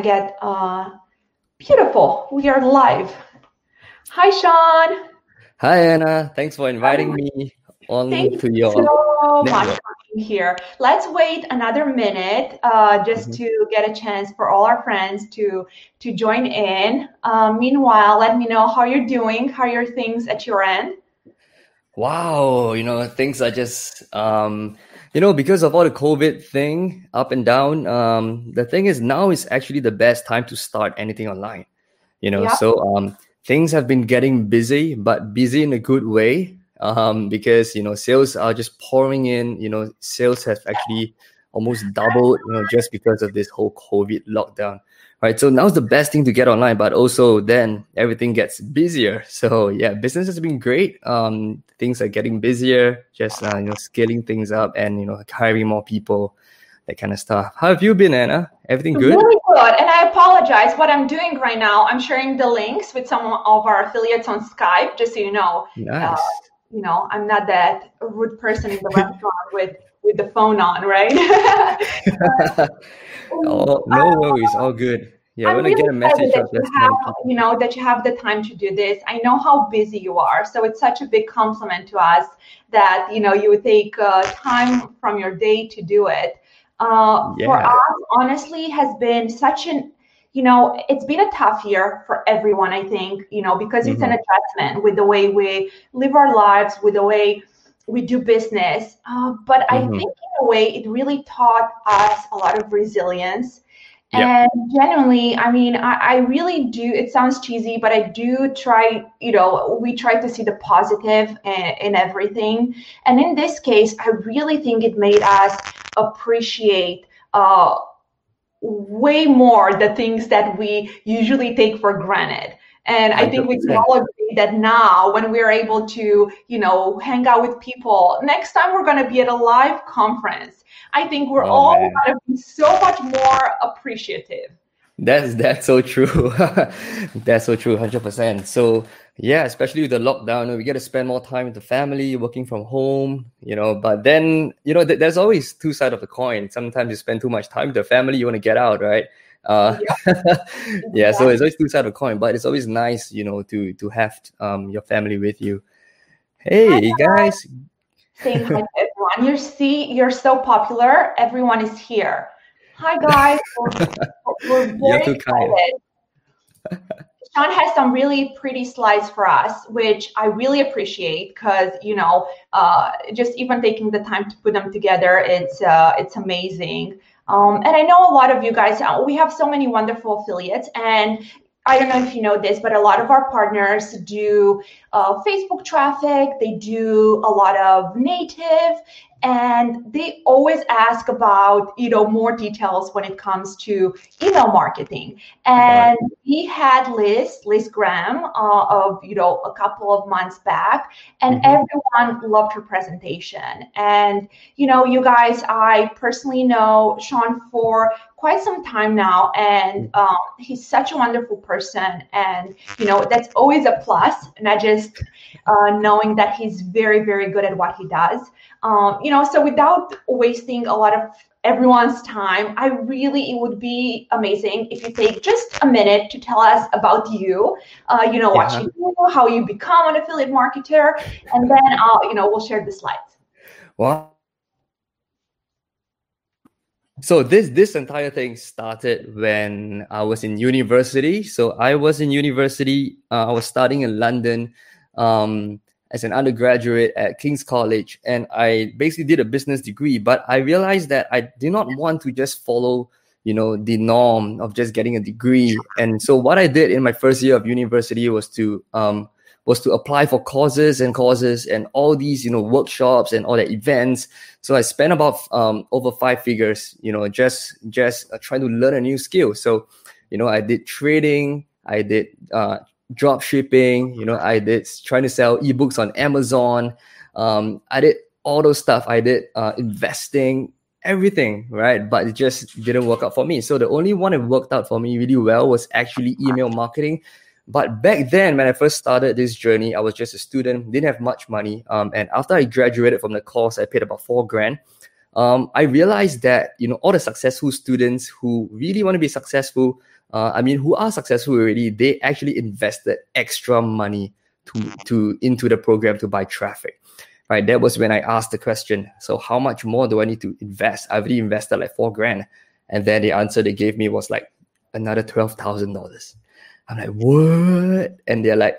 get uh, beautiful. We are live. Hi, Sean. Hi, Anna. Thanks for inviting me on Thank to you your so much network. for being here. Let's wait another minute uh, just Mhm. to get a chance for all our friends to to join in. Um, meanwhile, let me know how you're doing. How are your things at your end? Wow, you know, things are just um, you know, because of all the COVID thing up and down, um, the thing is now is actually the best time to start anything online. You know, Yeah. so um things have been getting busy, but busy in a good way. Um, because you know, sales are just pouring in, you know, sales have actually almost doubled, you know, just because of this whole COVID lockdown. Right. So now's the best thing to get online, but also then everything gets busier. So yeah, business has been great. Um, things are getting busier, just uh, you know, scaling things up and you know, hiring more people, that kind of stuff. How have you been, Anna? Everything good? Really good. And I apologize. What I'm doing right now, I'm sharing the links with some of our affiliates on Skype, just so you know. Nice. you know, I'm not that rude person in the restaurant with with the phone on, right? oh, no worries, all good. Yeah, I I'm to really get a message that you have, you know, that you have the time to do this. I know how busy you are, so it's such a big compliment to us that you know you would take uh, time from your day to do it. Uh, for us, honestly, has been such an you know, it's been a tough year for everyone, I think, you know, because it's an Mhm. adjustment with the way we live our lives, with the way we do business. Uh, but I Mhm. think, in a way, it really taught us a lot of resilience. Yeah. And generally, I mean, I, I really do. It sounds cheesy, but I do try, you know, we try to see the positive in, in everything. And in this case, I really think it made us appreciate uh, way more the things that we usually take for granted. And I think we can all agree that now, when we're able to, you know, hang out with people, next time we're going to be at a live conference, I think we're Oh all going to be so much more appreciative. That's that's so true. That's so true, 100%. So, yeah, especially with the lockdown, we get to spend more time with the family, working from home, you know, but then, you know, th- there's always two sides of the coin. Sometimes you spend too much time with the family, you want to get out, right? Uh, yeah, so it's always two sides of the coin, but it's always nice, you know, to to have um your family with you. Hey guys, Saying hi to everyone. You see, you're so popular. Everyone is here. Hi, guys. We're, we're very too kind. excited. Sean has some really pretty slides for us, which I really appreciate because you know, uh, just even taking the time to put them together, it's uh, it's amazing. Um, and I know a lot of you guys. uh, We have so many wonderful affiliates, and I don't know if you know this, but a lot of our partners do uh, Facebook traffic. They do a lot of native, and they always ask about you know more details when it comes to email marketing. And we had Liz, Liz Graham, uh, of you know a couple of months back, and Mhm. everyone loved her presentation. And you know, you guys, I personally know Sean for quite some time now, and um, he's such a wonderful person. And you know, that's always a plus, not just uh, knowing that he's very, very good at what he does. Um, you know, so without wasting a lot of everyone's time, I really it would be amazing if you take just a minute to tell us about you. Uh, you know what you do, how you become an affiliate marketer, and then uh, you know we'll share the slides. Wow. So this this entire thing started when I was in university. So I was in university. Uh, I was studying in London um, as an undergraduate at King's College, and I basically did a business degree. But I realized that I did not want to just follow, you know, the norm of just getting a degree. And so what I did in my first year of university was to um, was to apply for courses and courses and all these, you know, workshops and all the events. So I spent about um, over five figures, you know, just just uh, trying to learn a new skill. So, you know, I did trading, I did uh, drop shipping, you know, I did trying to sell ebooks on Amazon. Um, I did all those stuff. I did uh, investing, everything, right? But it just didn't work out for me. So the only one that worked out for me really well was actually email marketing. But back then, when I first started this journey, I was just a student, didn't have much money. Um, and after I graduated from the course, I paid about four grand. um, I realized that you know all the successful students who really want to be successful, uh, I mean, who are successful already, they actually invested extra money to to into the program to buy traffic. Right, that was when I asked the question. So, how much more do I need to invest? I've already invested like four grand, and then the answer they gave me was like another twelve thousand dollars. I'm like, what? And they're like,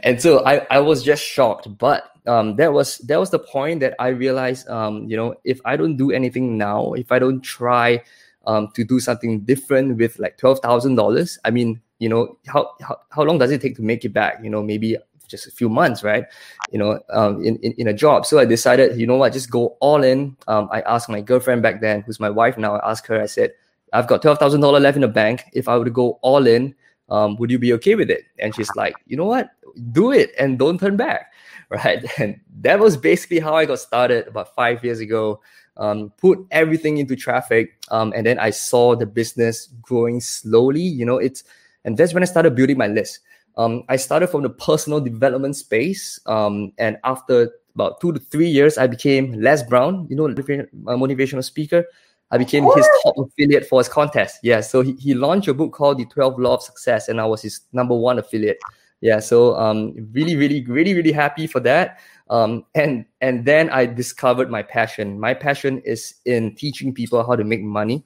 and so I, I was just shocked. But um, that was that was the point that I realized, um, you know, if I don't do anything now, if I don't try um, to do something different with like twelve thousand dollars, I mean, you know, how, how how long does it take to make it back? You know, maybe just a few months, right? You know, um, in, in, in a job. So I decided, you know what, just go all in. Um, I asked my girlfriend back then, who's my wife now, I asked her, I said, I've got $12,000 left in the bank. If I were to go all in, um, would you be okay with it? And she's like, you know what, do it and don't turn back, right? And that was basically how I got started about five years ago. Um, put everything into traffic, um, and then I saw the business growing slowly. You know, it's and that's when I started building my list. Um, I started from the personal development space, um, and after about two to three years, I became Les Brown, you know, a motivational speaker. I became his top affiliate for his contest. Yeah, so he, he launched a book called The 12 Law of Success, and I was his number one affiliate. Yeah, so um, really, really, really, really happy for that. Um, and and then I discovered my passion. My passion is in teaching people how to make money,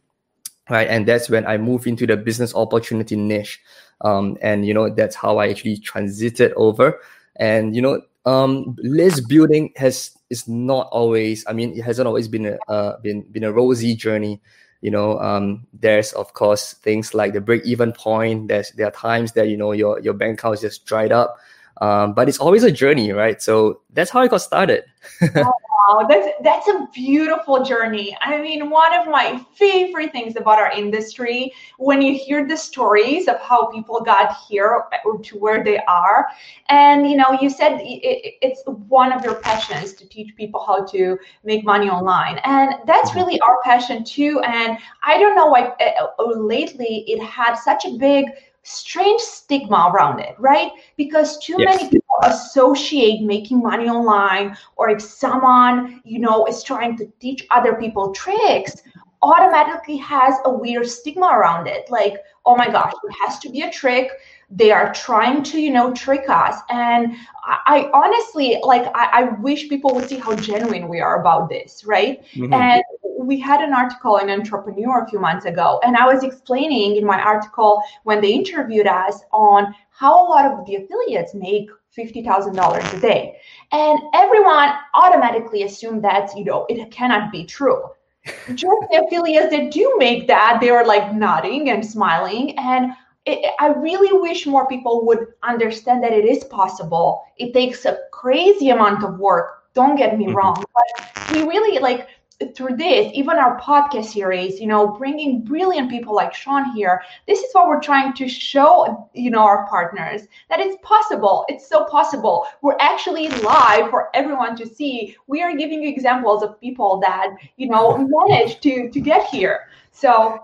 right? And that's when I moved into the business opportunity niche. Um, and you know that's how I actually transited over. And you know, um, list building has is not always. I mean, it hasn't always been a uh, been been a rosy journey. You know, um, there's of course things like the break even point. There's there are times that you know your your bank account is just dried up. Um, but it's always a journey, right? So that's how I got started. oh, wow, that's that's a beautiful journey. I mean, one of my favorite things about our industry when you hear the stories of how people got here to where they are, and you know, you said it, it's one of your passions to teach people how to make money online, and that's mm-hmm. really our passion too. And I don't know why uh, lately it had such a big strange stigma around it, right? Because too yes. many people associate making money online, or if someone, you know, is trying to teach other people tricks, automatically has a weird stigma around it. Like, oh my gosh, it has to be a trick. They are trying to, you know, trick us. And I, I honestly, like, I, I, wish people would see how genuine we are about this, right? Mm-hmm. And we had an article in Entrepreneur a few months ago, and I was explaining in my article when they interviewed us on how a lot of the affiliates make $50,000 a day. And everyone automatically assumed that, you know, it cannot be true. Just the affiliates that do make that, they are like nodding and smiling. And it, I really wish more people would understand that it is possible. It takes a crazy amount of work. Don't get me mm-hmm. wrong, but we really like through this, even our podcast series, you know, bringing brilliant people like Sean here, this is what we're trying to show, you know, our partners that it's possible. It's so possible. We're actually live for everyone to see. We are giving you examples of people that, you know, managed to to get here. So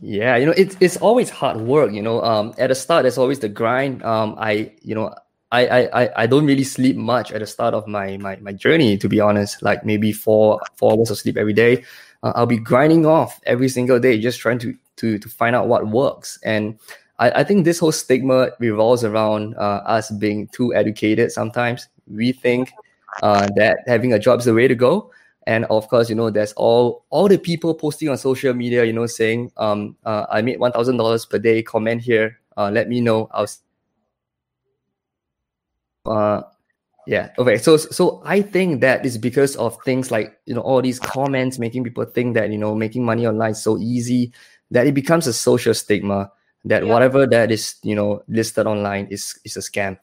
yeah, you know, it's it's always hard work. You know, um, at the start, there's always the grind. Um, I, you know, I, I I don't really sleep much at the start of my my, my journey to be honest like maybe four four hours of sleep every day uh, I'll be grinding off every single day just trying to to to find out what works and I, I think this whole stigma revolves around uh, us being too educated sometimes we think uh, that having a job is the way to go and of course you know there's all all the people posting on social media you know saying um uh, I made one thousand dollars per day comment here uh, let me know I'll uh, yeah. Okay. So so I think that is because of things like you know all these comments making people think that you know making money online is so easy that it becomes a social stigma that yeah. whatever that is you know listed online is is a scam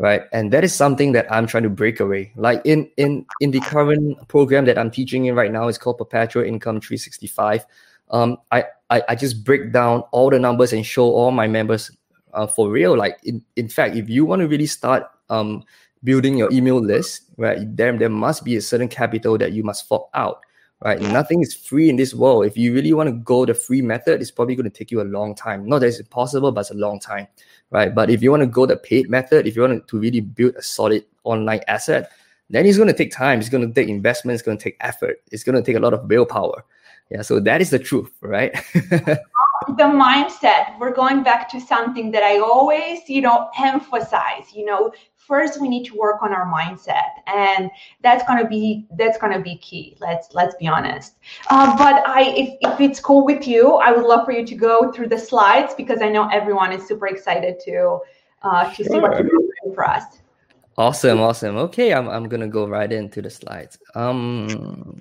right? And that is something that i'm trying to break away. Like in in in the current program that i'm teaching in right now is called perpetual income 365 um i i, I just break down all the numbers and show all my members uh, for real. Like in, in fact if you want to really start um, building your email list, right? There, there must be a certain capital that you must fork out, right? Nothing is free in this world. If you really want to go the free method, it's probably going to take you a long time. Not that it's impossible, but it's a long time, right? But if you want to go the paid method, if you want to really build a solid online asset, then it's going to take time. It's going to take investment. It's going to take effort. It's going to take a lot of willpower. Yeah. So that is the truth, right? the mindset we're going back to something that i always you know emphasize you know first we need to work on our mindset and that's going to be that's going to be key let's let's be honest uh, but i if, if it's cool with you i would love for you to go through the slides because i know everyone is super excited to uh, to sure. see what you're doing for us awesome awesome okay i'm, I'm gonna go right into the slides um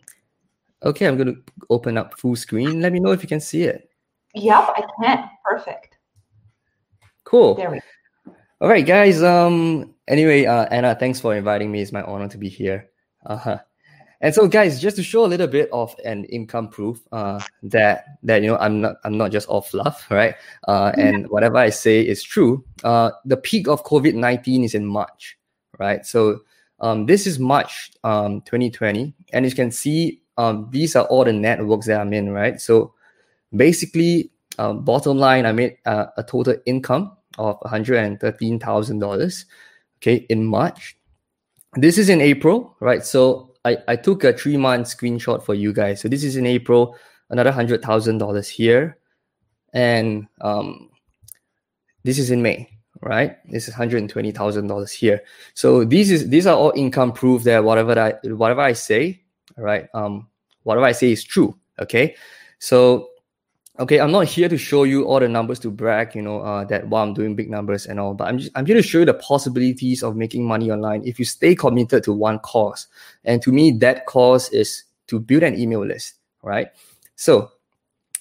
okay i'm gonna open up full screen let me know if you can see it Yep, I can. Perfect. Cool. There we go. All right, guys. Um. Anyway, uh, Anna, thanks for inviting me. It's my honor to be here. Uh huh. And so, guys, just to show a little bit of an income proof, uh, that that you know, I'm not I'm not just all fluff, right? Uh, and whatever I say is true. Uh, the peak of COVID nineteen is in March, right? So, um, this is March um 2020, and you can see um these are all the networks that I'm in, right? So Basically, um, bottom line, I made uh, a total income of $113,000, okay, in March. This is in April, right? So I, I took a three month screenshot for you guys. So this is in April, another $100,000 here. And um, this is in May, right? This is $120,000 here. So these is these are all income proof that whatever I whatever I say, right? Um, whatever I say is true. Okay. So okay, I'm not here to show you all the numbers to brag, you know, uh, that while I'm doing big numbers and all, but I'm just, I'm here to show you the possibilities of making money online if you stay committed to one cause. And to me, that cause is to build an email list, right? So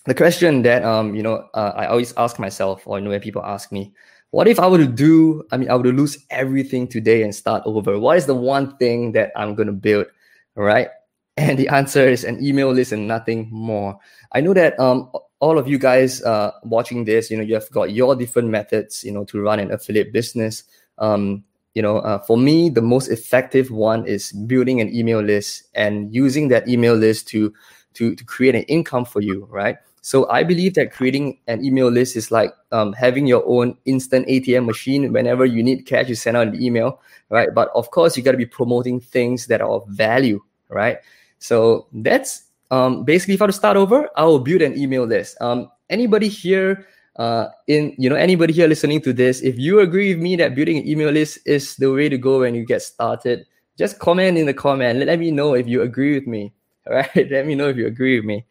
the question that um you know uh, I always ask myself, or you know when people ask me, what if I were to do? I mean, I to lose everything today and start over. What is the one thing that I'm gonna build, right? And the answer is an email list and nothing more. I know that um all of you guys uh, watching this, you know, you have got your different methods, you know, to run an affiliate business. Um, you know, uh, for me, the most effective one is building an email list and using that email list to to to create an income for you, right? So I believe that creating an email list is like um, having your own instant ATM machine. Whenever you need cash, you send out an email, right? But of course, you got to be promoting things that are of value, right? So that's um, basically, if I were to start over, I will build an email list. Um, anybody here, uh, in you know, anybody here listening to this, if you agree with me that building an email list is the way to go when you get started, just comment in the comment. Let, let me know if you agree with me. All right, let me know if you agree with me.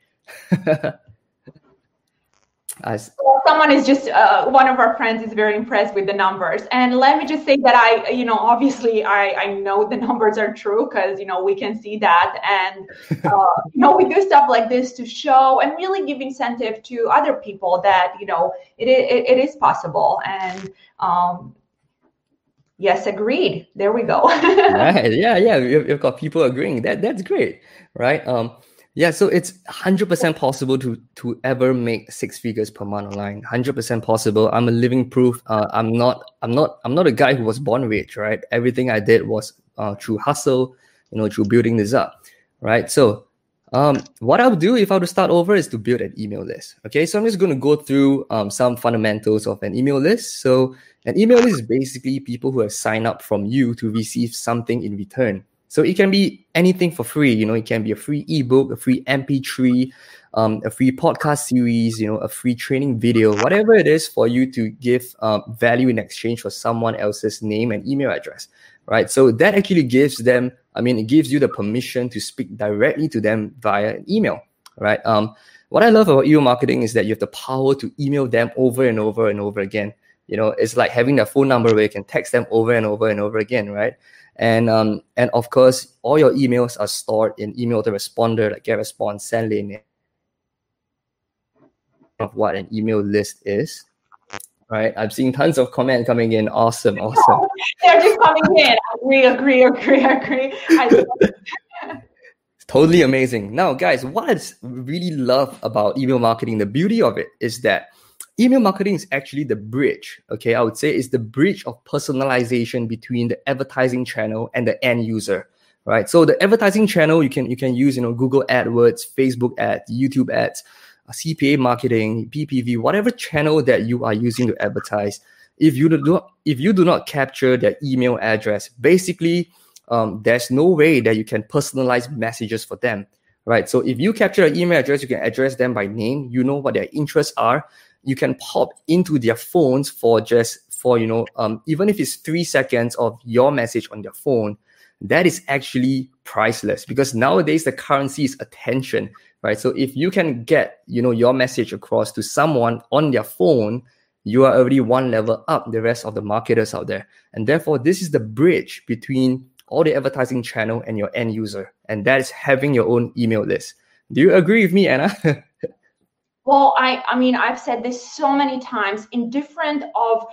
As well, someone is just uh, one of our friends is very impressed with the numbers, and let me just say that I, you know, obviously I I know the numbers are true because you know we can see that, and uh, you know we do stuff like this to show and really give incentive to other people that you know it it, it is possible, and um, yes, agreed. There we go. right? Yeah, yeah. You've, you've got people agreeing. That that's great, right? Um yeah, so it's 100% possible to to ever make six figures per month online. 100% possible. I'm a living proof. Uh, I'm not I'm not I'm not a guy who was born rich, right? Everything I did was uh, through hustle, you know, through building this up, right? So, um, what I would do if I were to start over is to build an email list. Okay, so I'm just going to go through um, some fundamentals of an email list. So, an email list is basically people who have signed up from you to receive something in return. So it can be anything for free. You know, it can be a free ebook, a free MP3, um, a free podcast series, you know, a free training video, whatever it is for you to give um, value in exchange for someone else's name and email address, right? So that actually gives them, I mean, it gives you the permission to speak directly to them via email, right? Um, what I love about email marketing is that you have the power to email them over and over and over again. You know, it's like having a phone number where you can text them over and over and over again, right? And um, and of course, all your emails are stored in email autoresponder like GetResponse, SendLane, of what an email list is. Right, I'm seeing tons of comment coming in. Awesome, awesome. They're just coming in. Agree, agree, agree, agree. totally amazing. Now, guys, what I really love about email marketing, the beauty of it is that email marketing is actually the bridge okay i would say it's the bridge of personalization between the advertising channel and the end user right so the advertising channel you can you can use you know google adwords facebook ads youtube ads uh, cpa marketing ppv whatever channel that you are using to advertise if you do not if you do not capture their email address basically um, there's no way that you can personalize messages for them, right? So if you capture an email address, you can address them by name. You know what their interests are. You can pop into their phones for just for you know um, even if it's three seconds of your message on their phone that is actually priceless because nowadays the currency is attention right? So if you can get you know your message across to someone on their phone you are already one level up the rest of the marketers out there. And therefore this is the bridge between all the advertising channel and your end user. And that is having your own email list. Do you agree with me anna well i i mean i've said this so many times in different of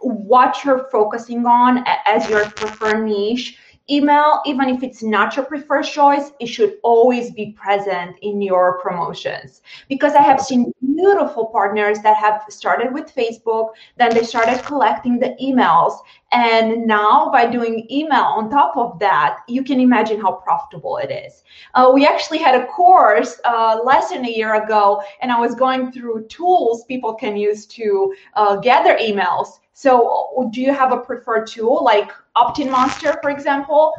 what you're focusing on as your preferred niche email even if it's not your preferred choice it should always be present in your promotions. Because i have seen beautiful partners that have started with facebook then they started collecting the emails and now by doing email on top of that you can imagine how profitable it is. Uh, we actually had a course uh, less than a year ago and i was going through tools people can use to uh, gather emails so, do you have a preferred tool like Optin Monster, for example?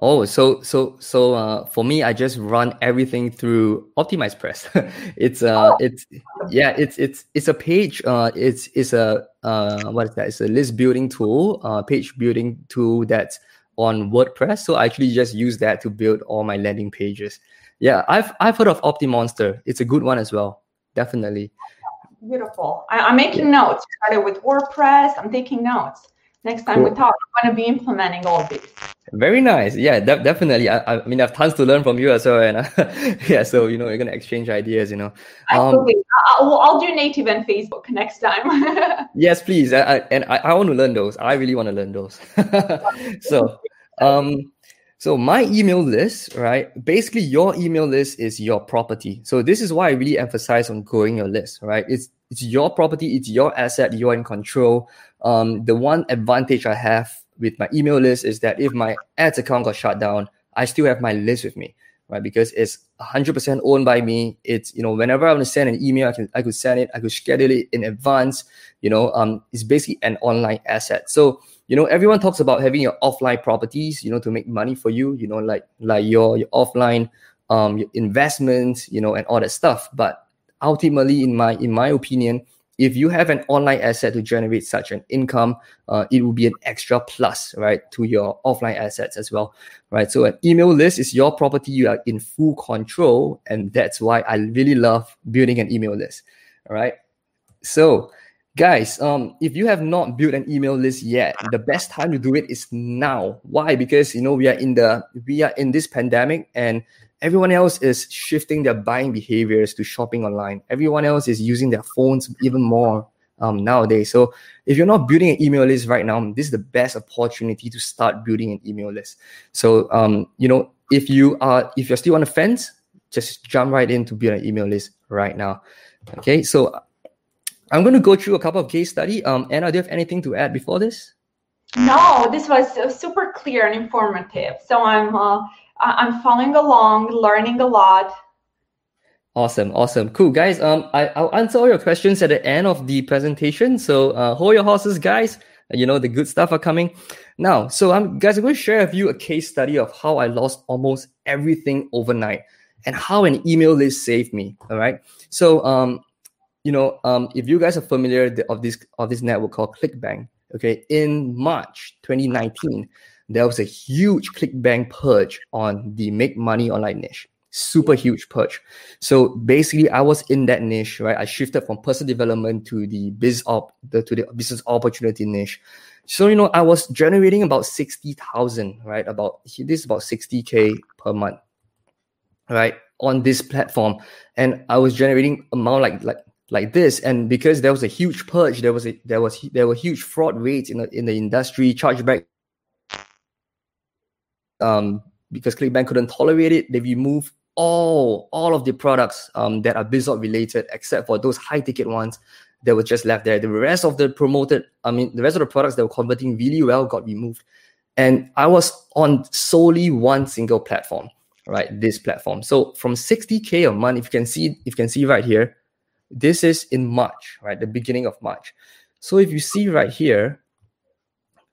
Oh, so so so uh, for me, I just run everything through OptimizePress. it's uh, oh. it's yeah, it's it's it's a page. Uh, it's it's a uh, what is that? It's a list building tool, uh, page building tool that's on WordPress. So I actually just use that to build all my landing pages. Yeah, I've I've heard of OptinMonster. It's a good one as well. Definitely. Beautiful. I, am making notes. Started with WordPress. I'm taking notes. Next time cool. we talk, I'm going to be implementing all of these. Very nice. Yeah, de- definitely. I, I mean, I have tons to learn from you as well. And uh, yeah, so, you know, we're going to exchange ideas, you know. Um, Absolutely. I'll, I'll do native and Facebook next time. yes, please. I, I, and I, I want to learn those. I really want to learn those. so, um, so my email list, right? Basically, your email list is your property. So this is why I really emphasize on growing your list, right? It's it's your property, it's your asset, you're in control. Um, the one advantage I have with my email list is that if my ads account got shut down, I still have my list with me, right? Because it's 100% owned by me. It's you know whenever I want to send an email, I can I could send it, I could schedule it in advance. You know, um, it's basically an online asset. So you know everyone talks about having your offline properties you know to make money for you you know like like your your offline um your investments you know and all that stuff. But ultimately in my in my opinion if you have an online asset to generate such an income uh, it will be an extra plus right to your offline assets as well right? So an email list is your property you are in full control and that's why i really love building an email list all right? So guys um if you have not built an email list yet the best time to do it is now. Why? Because you know we are in the we are in this pandemic and everyone else is shifting their buying behaviors to shopping online. Everyone else is using their phones even more um, nowadays. So if you're not building an email list right now this is the best opportunity to start building an email list. So um you know if you are if you're still on the fence just jump right in to build an email list right now. Okay? So I'm going to go through a couple of case study. Um, Anna, do you have anything to add before this? No, this was super clear and informative. So I'm uh, I'm following along, learning a lot. Awesome, awesome, cool, guys. Um, I, I'll answer all your questions at the end of the presentation. So uh, hold your horses, guys. You know the good stuff are coming now. So I'm guys, I'm going to share with you a case study of how I lost almost everything overnight and how an email list saved me. All right. So um, you know, um, if you guys are familiar of this of this network called ClickBank, okay, in March 2019, there was a huge ClickBank purge on the make money online niche. Super huge purge. So basically, I was in that niche, right? I shifted from personal development to the biz op, the, to the business opportunity niche. So you know, I was generating about sixty thousand, right? About this is about sixty k per month, right? On this platform, and I was generating amount like like like this. And because there was a huge purge there was a there was there were huge fraud rates in the in the industry chargeback um because clickbank couldn't tolerate it they removed all all of the products um that are bizop related except for those high ticket ones that were just left there. The rest of the promoted i mean the rest of the products that were converting really well got removed. And i was on solely one single platform right? This platform. So from 60k a month if you can see if you can see right here this is in March, right? The beginning of March. So if you see right here,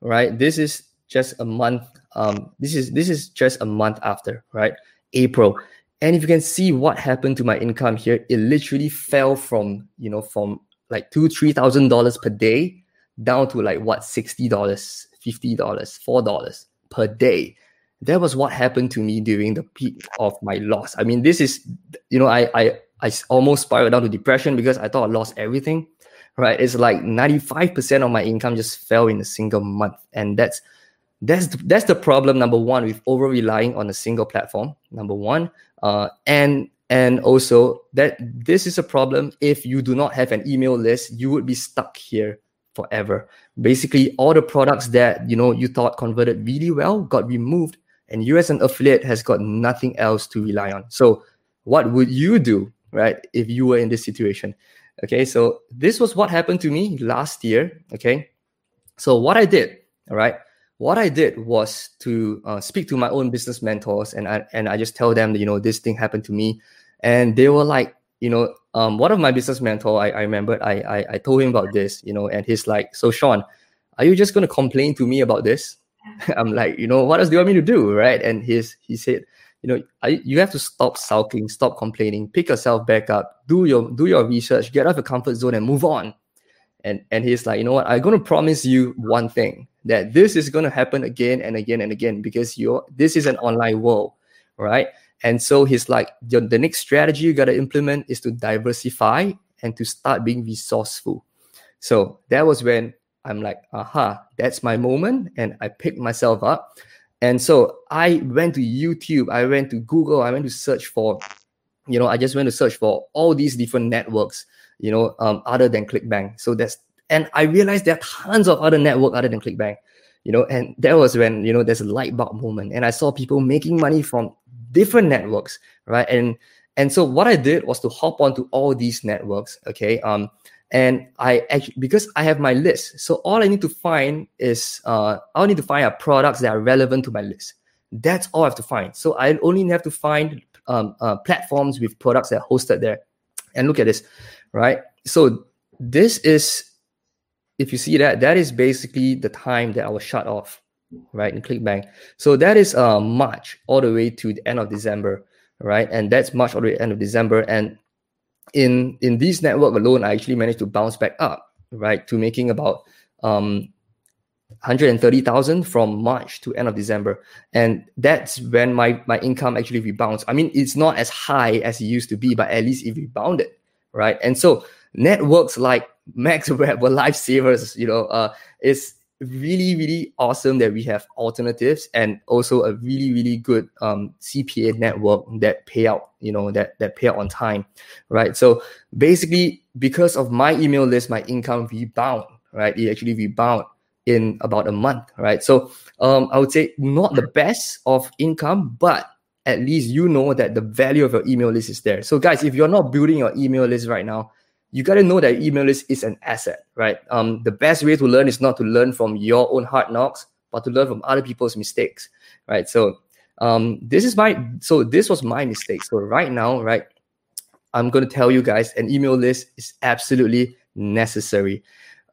right, this is just a month. Um, this is this is just a month after, right? April. And if you can see what happened to my income here, it literally fell from, you know, from like two, three thousand dollars per day down to like what sixty dollars, fifty dollars, four dollars per day. That was what happened to me during the peak of my loss. I mean, this is, you know, I I I almost spiraled down to depression because I thought I lost everything. Right? It's like ninety five percent of my income just fell in a single month, and that's that's that's the problem number one with over relying on a single platform. Number one, uh, and and also that this is a problem if you do not have an email list, you would be stuck here forever. Basically, all the products that you know you thought converted really well got removed, and you as an affiliate has got nothing else to rely on. So, what would you do, right, if you were in this situation? Okay, so this was what happened to me last year. Okay, so what I did, all right, what I did was to uh, speak to my own business mentors, and I and I just tell them that you know this thing happened to me, and they were like, you know, um, one of my business mentor, I, I remembered I, I I told him about this, you know, and he's like, so Sean, are you just gonna complain to me about this? I'm like, you know, what else do you want me to do, right? And he's he said, you know, I, you have to stop sulking, stop complaining, pick yourself back up, do your do your research, get out of your comfort zone, and move on. And and he's like, you know what? I'm gonna promise you one thing that this is gonna happen again and again and again because you're this is an online world, right? And so he's like, the, the next strategy you gotta implement is to diversify and to start being resourceful. So that was when I'm like, aha, that's my moment. And I picked myself up and so I went to YouTube, I went to Google, I went to search for, you know, I just went to search for all these different networks, you know, um, other than ClickBank. So that's and I realized there are tons of other network other than ClickBank, you know, and that was when you know there's a light bulb moment, and I saw people making money from different networks, right? And and so what I did was to hop onto all these networks, okay, um, and I actually because I have my list, so all I need to find is uh, I only need to find a products that are relevant to my list. That's all I have to find. So I only have to find um, uh, platforms with products that are hosted there. And look at this, right? So this is, if you see that, that is basically the time that I was shut off, right? In ClickBank. So that is uh, March all the way to the end of December, right? And that's March all the end of December. And in in this network alone, I actually managed to bounce back up, right, to making about um, 130,000 from March to end of December. And that's when my, my income actually rebounds. I mean, it's not as high as it used to be, but at least it rebounded, right? And so networks like MaxWeb were lifesavers, you know, uh, it's really, really awesome that we have alternatives and also a really, really good um, CPA network that pay out, you know, that that pay out on time, right? So basically, because of my email list, my income rebound, right? It actually rebound in about a month, right? So um, I would say not the best of income, but at least you know that the value of your email list is there. So guys, if you're not building your email list right now, you got to know that email list is an asset, right? Um, the best way to learn is not to learn from your own hard knocks, but to learn from other people's mistakes, right? So um, this is my so this was my mistake. So right now, right, I'm to tell you guys an email list is absolutely necessary.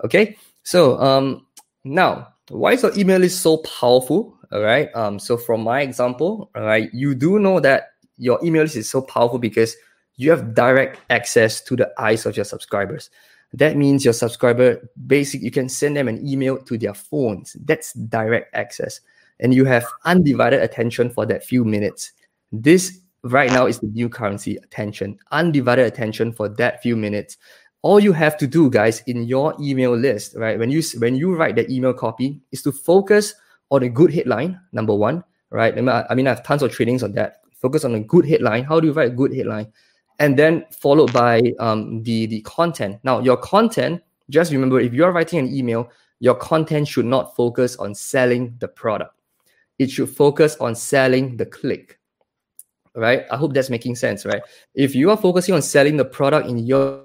Okay, so um, now why is your email list so powerful? All right. Um, so from my example, all right, you do know that your email list is so powerful because you have direct access to the eyes of your subscribers. That means your subscriber basic you can send them an email to their phones. That's direct access. And you have undivided attention for that few minutes. This right now is the new currency attention. Undivided attention for that few minutes. All you have to do, guys, in your email list, right? When you when you write the email copy, is to focus on a good headline, number one, right? I mean, I have tons of trainings on that. Focus on a good headline. How do you write a good headline? And then followed by um, the the content. Now, your content, just remember, if you are writing an email, your content should not focus on selling the product. It should focus on selling the click. Right? I hope that's making sense, right? If you are focusing on selling the product in your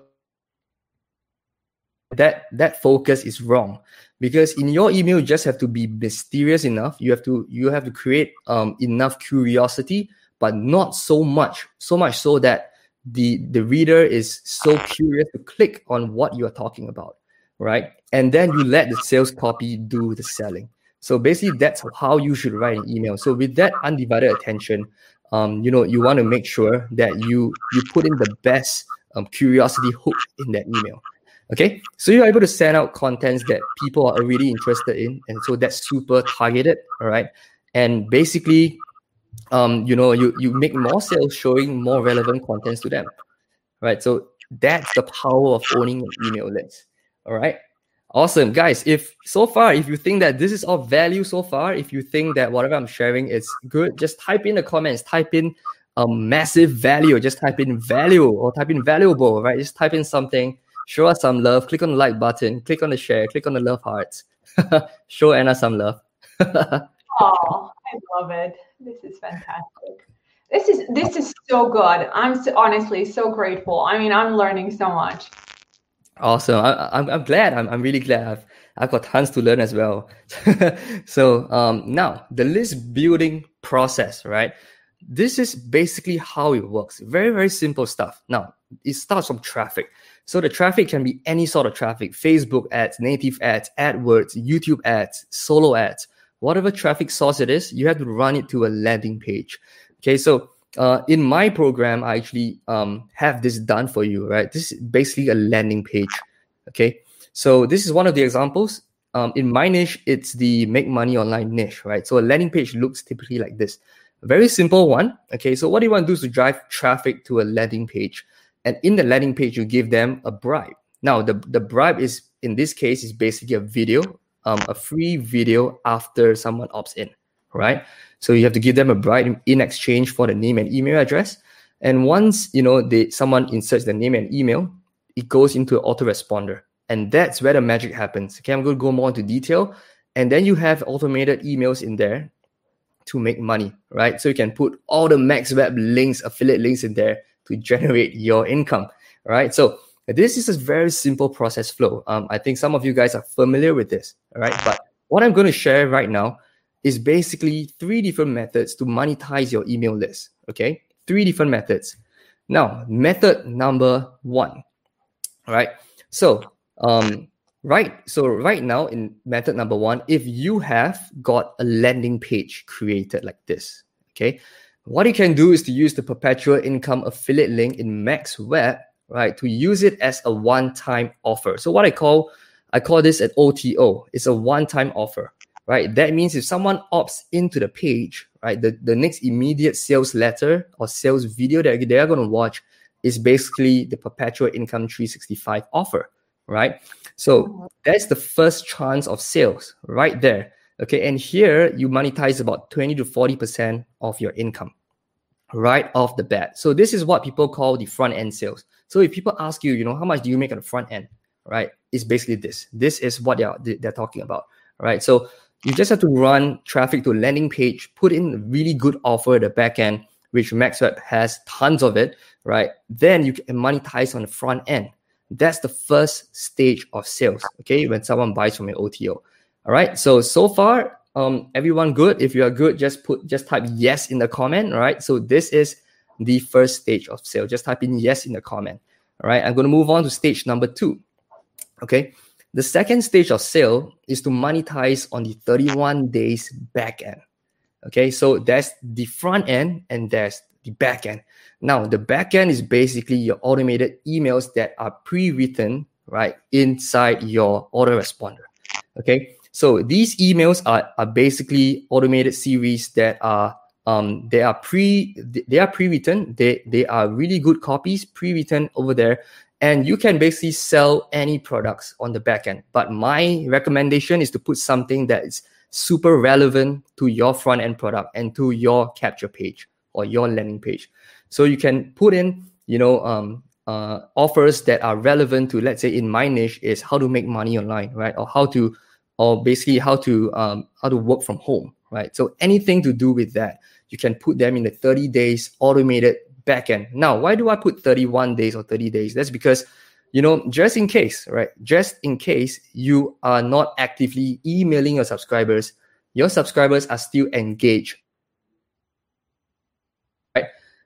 that that focus is wrong because in your email you just have to be mysterious enough you have to you have to create um, enough curiosity but not so much so much so that the the reader is so curious to click on what you are talking about right and then you let the sales copy do the selling So basically, that's how you should write an email. So with that undivided attention, um, you know, you want to make sure that you you put in the best um, curiosity hook in that email. Okay, so you're able to send out contents that people are already interested in, and so that's super targeted. All right, and basically, um, you know, you you make more sales showing more relevant contents to them. Right, so that's the power of owning an email list. All right. Awesome, guys. If so far, if you think that this is of value so far, if you think that whatever I'm sharing is good, just type in the comments, type in a massive value, just type in value or type in valuable, right? Just type in something, show us some love, click on the like button, click on the share, click on the love hearts. show Anna some love. oh, I love it. This is fantastic. This is this is so good. I'm so, honestly so grateful. I mean, I'm learning so much. Awesome. I, I'm, I'm glad. I'm, I'm really glad. I've, I've got tons to learn as well. so um, now the list building process, right? This is basically how it works. Very, very simple stuff. Now it starts from traffic. So the traffic can be any sort of traffic, Facebook ads, native ads, AdWords, YouTube ads, solo ads, whatever traffic source it is, you have to run it to a landing page. Okay. So uh, in my program, I actually um, have this done for you, right? This is basically a landing page. Okay. So this is one of the examples. Um, in my niche, it's the make money online niche, right? So a landing page looks typically like this. Very simple one. Okay. So what you want to do is to drive traffic to a landing page. And in the landing page, you give them a bribe. Now, the, the bribe is, in this case, is basically a video, um, a free video after someone opts in, right? So you have to give them a bribe in exchange for the name and email address. And once you know they someone inserts the name and email, it goes into an autoresponder. And that's where the magic happens. Okay, I'm going to go more into detail. And then you have automated emails in there to make money, right? So you can put all the max web links, affiliate links in there to generate your income, right? So this is a very simple process flow. Um, I think some of you guys are familiar with this, right? But what I'm going to share right now is basically three different methods to monetize your email list. Okay, three different methods. Now, method number one. All right. So, um, right. So right now in method number one, if you have got a landing page created like this, okay, what you can do is to use the perpetual income affiliate link in Max Web, right, to use it as a one-time offer. So what I call I call this an OTO. It's a one-time offer right? That means if someone opts into the page, right, the, the next immediate sales letter or sales video that they are going to watch is basically the perpetual income 365 offer, right? So that's the first chance of sales right there. Okay, and here you monetize about 20 to 40% of your income right off the bat. So this is what people call the front end sales. So if people ask you, you know, how much do you make on the front end, right? It's basically this. This is what they're they're talking about, right? So you just have to run traffic to a landing page, put in a really good offer at the back end, which MaxWeb has tons of it, right? Then you can monetize on the front end. That's the first stage of sales, okay? When someone buys from an OTO. All right. So so far, um, everyone good. If you are good, just put just type yes in the comment. Right. So this is the first stage of sale. Just type in yes in the comment. All right. I'm going to move on to stage number two. Okay. The second stage of sale is to monetize on the 31 days back end. Okay, so that's the front end and there's the back end. Now, the back end is basically your automated emails that are pre-written right inside your autoresponder. Okay, so these emails are, are basically automated series that are um, they are pre they are pre-written they they are really good copies pre-written over there and you can basically sell any products on the back end. But my recommendation is to put something that is super relevant to your front end product and to your capture page or your landing page. So you can put in, you know, um, uh, offers that are relevant to, let's say, in my niche is how to make money online, right? Or how to, or basically how to um, how to work from home, right? So anything to do with that, you can put them in the 30 days automated backend. Now, why do I put 31 days or 30 days? That's because, you know, just in case, right? Just in case you are not actively emailing your subscribers, your subscribers are still engaged.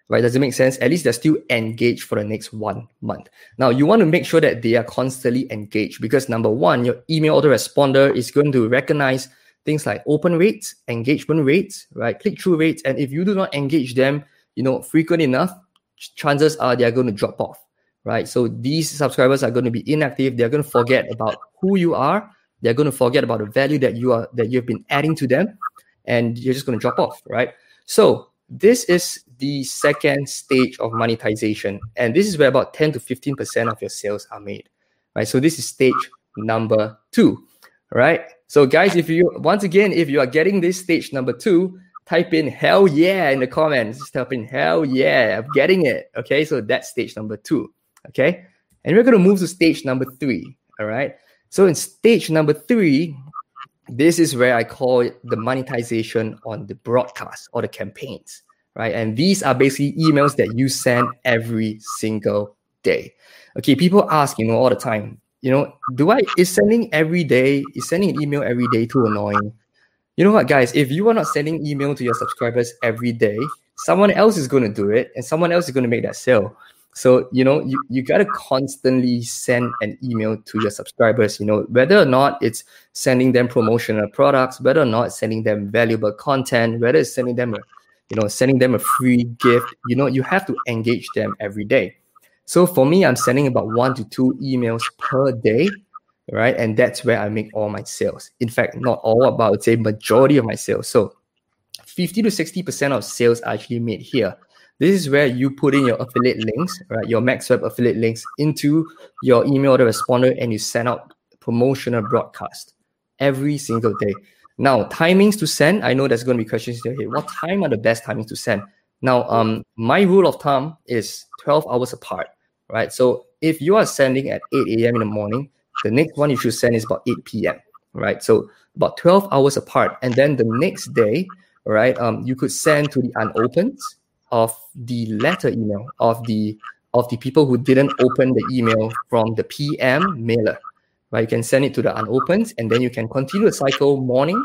Right? Does it make sense? At least they're still engaged for the next one month. Now, you want to make sure that they are constantly engaged because number one, your email autoresponder is going to recognize things like open rates, engagement rates, right? Click through rates. And if you do not engage them, you know, frequent enough, chances are they are going to drop off, right? So these subscribers are going to be inactive. They're going to forget about who you are. They're going to forget about the value that you are that you've been adding to them, and you're just going to drop off, right? So this is the second stage of monetization, and this is where about 10 to 15 percent of your sales are made, right? So this is stage number two, right? So guys, if you once again, if you are getting this stage number two, type in hell yeah in the comments. Just type in hell yeah, I'm getting it. Okay, so that's stage number two. Okay, and we're gonna move to stage number three. All right. So in stage number three, this is where I call it the monetization on the broadcast or the campaigns, right? And these are basically emails that you send every single day. Okay, people ask, you know, all the time, you know, do I is sending every day, is sending an email every day too annoying? You know what, guys? If you are not sending email to your subscribers every day, someone else is to do it, and someone else is to make that sale. So you know, you, you gotta constantly send an email to your subscribers. You know, whether or not it's sending them promotional products, whether or not sending them valuable content, whether it's sending them a, you know, sending them a free gift. You know, you have to engage them every day. So for me, I'm sending about one to two emails per day, right? And that's where I make all my sales. In fact, not all, but say majority of my sales. So 50 to 60% of sales are actually made here. This is where you put in your affiliate links, right? Your MaxWeb affiliate links into your email or the responder and you send out promotional broadcast every single day. Now, timings to send. I know there's going to be questions head. What time are the best timings to send? Now, um, my rule of thumb is 12 hours apart right? So if you are sending at 8 a.m. in the morning, the next one you should send is about 8 p.m., right? So about 12 hours apart. And then the next day, right, um, you could send to the unopened of the letter email of the of the people who didn't open the email from the PM mailer, right? You can send it to the unopened, and then you can continue the cycle morning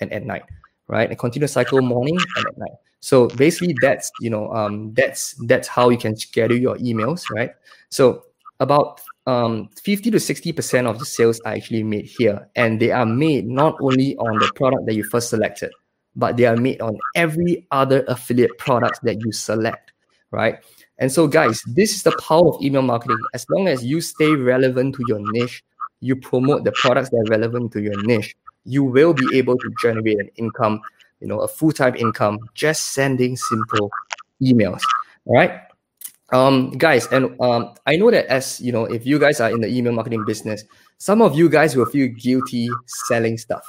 and at night, right? And continue cycle morning and at night. So basically, that's you know um, that's that's how you can schedule your emails, right? So about um, 50 to 60 percent of the sales are actually made here, and they are made not only on the product that you first selected, but they are made on every other affiliate product that you select, right? And so, guys, this is the power of email marketing. As long as you stay relevant to your niche, you promote the products that are relevant to your niche, you will be able to generate an income you know a full-time income just sending simple emails all right um guys and um i know that as you know if you guys are in the email marketing business some of you guys will feel guilty selling stuff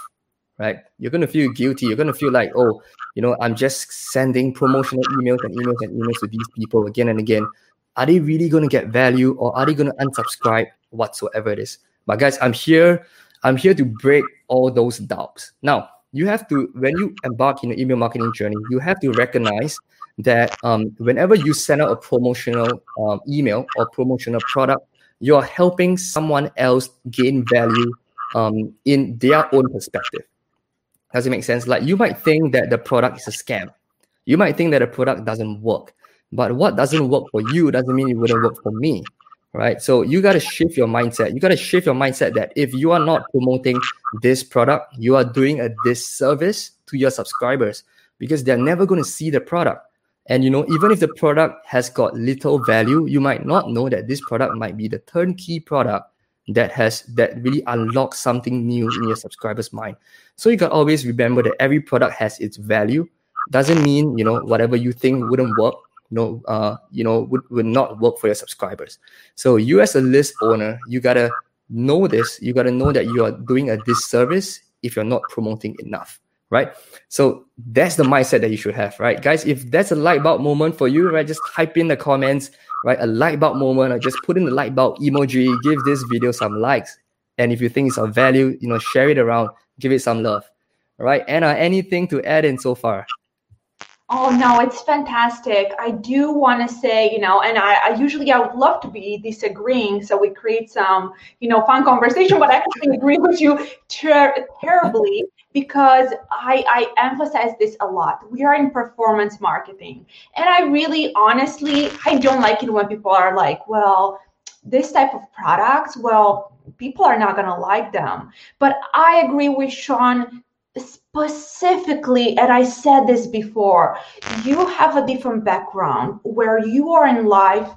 right? You're to feel guilty you're to feel like oh you know i'm just sending promotional emails and emails and emails to these people again and again. Are they really to get value or are they to unsubscribe whatsoever it is but guys i'm here i'm here to break all those doubts. Now you have to when you embark in an email marketing journey you have to recognize that um, whenever you send out a promotional um, email or promotional product you're helping someone else gain value um, in their own perspective. Does it make sense? Like you might think that the product is a scam. You might think that the product doesn't work. But what doesn't work for you doesn't mean it wouldn't work for me right? So you got to shift your mindset. You got to shift your mindset that if you are not promoting this product, you are doing a disservice to your subscribers because they're never going to see the product. And you know, even if the product has got little value, you might not know that this product might be the turnkey product that has that really unlocks something new in your subscribers' mind. So you got always remember that every product has its value. Doesn't mean you know whatever you think wouldn't work no uh you know would, would not work for your subscribers. So you as a list owner you gotta know this. You gotta know that you are doing a disservice if you're not promoting enough right? So that's the mindset that you should have right? Guys if that's a light bulb moment for you right just type in the comments right? A light bulb moment or just put in the light bulb emoji give this video some likes. And if you think it's of value you know share it around give it some love all right anna anything to add in so far Oh no, it's fantastic. I do want to say, you know, and I, I, usually I would love to be disagreeing, so we create some, you know, fun conversation. But I actually agree with you ter- terribly because I I emphasize this a lot. We are in performance marketing, and I really, honestly, I don't like it when people are like, well, this type of products, well, people are not gonna like them. But I agree with Sean specifically, and I said this before, you have a different background where you are in life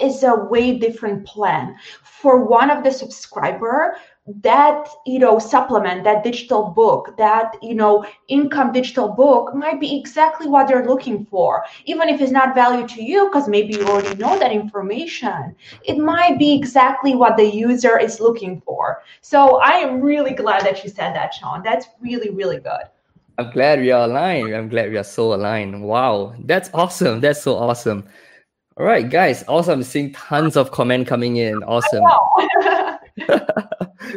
is a way different plan. For one of the subscriber, that you know supplement that digital book that you know income digital book might be exactly what they're looking for. Even if it's not value to you because maybe you already know that information it might be exactly what the user is looking for. So i am really glad that you said that sean. That's really really good. I'm glad we are aligned. I'm glad we are so aligned. Wow. That's awesome. That's so awesome. All right guys. Awesome. Seeing tons of comment coming in. Awesome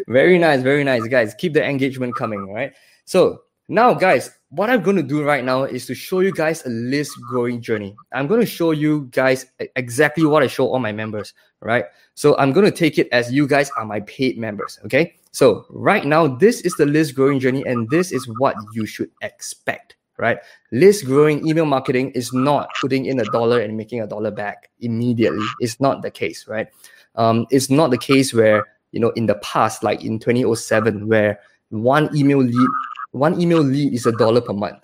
very nice, very nice, guys. Keep the engagement coming, right? So now, guys, what I'm going to do right now is to show you guys a list growing journey. I'm going to show you guys exactly what I show all my members, right? So I'm going to take it as you guys are my paid members, okay? So right now, this is the list growing journey, and this is what you should expect, right? List growing email marketing is not putting in a dollar and making a dollar back immediately. It's not the case, right? Um, it's not the case where you know in the past like in 2007 where one email lead one email lead is a dollar per month.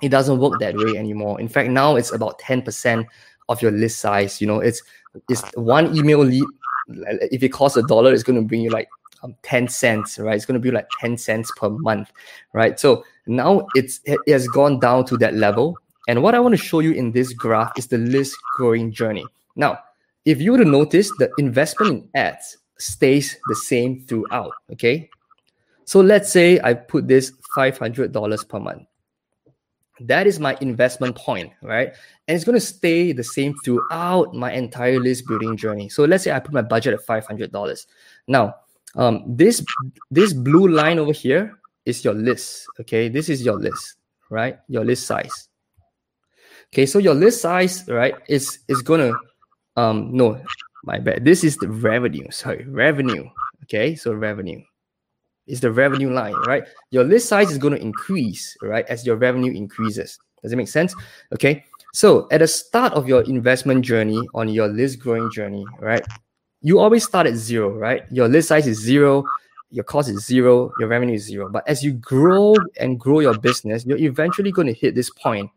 It doesn't work that way anymore. In fact now it's about 10% of your list size you know it's it's one email lead if it costs a dollar it's going to bring you like um, 10 cents right? It's going to be like 10 cents per month right? So now it's it has gone down to that level. And what i want to show you in this graph is the list growing journey. Now if you were to notice the investment in ads stays the same throughout. Okay. So let's say I put this $500 per month. That is my investment point, right? And it's going to stay the same throughout my entire list building journey. So let's say I put my budget at $500. Now, um, this this blue line over here is your list. Okay, this is your list, right? Your list size. Okay, so your list size, right, is is gonna um no my bad. This is the revenue. Sorry, revenue. Okay, so revenue is the revenue line, right? Your list size is going to increase, right, as your revenue increases. Does it make sense? Okay, so at the start of your investment journey on your list growing journey, right, you always start at zero, right? Your list size is zero, your cost is zero, your revenue is zero. But as you grow and grow your business, you're eventually going to hit this point.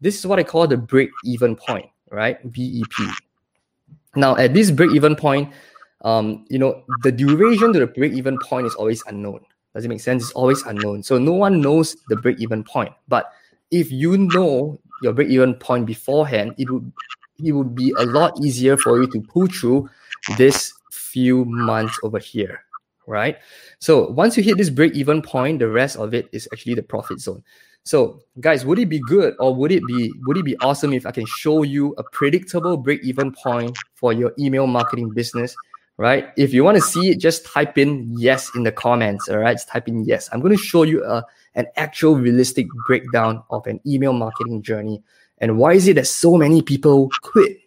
This is what I call the break even point, right? BEP. Now, at this break-even point, um, you know, the duration to the break-even point is always unknown. Does it make sense? It's always unknown. So no one knows the break-even point. But if you know your break-even point beforehand, it would it would be a lot easier for you to pull through this few months over here, right? So once you hit this break-even point, the rest of it is actually the profit zone. So, guys, would it be good or would it be would it be awesome if I can show you a predictable break-even point for your email marketing business? Right? If you want to see it, just type in yes in the comments. All right, just type in yes. I'm going to show you a an actual realistic breakdown of an email marketing journey and why is it that so many people quit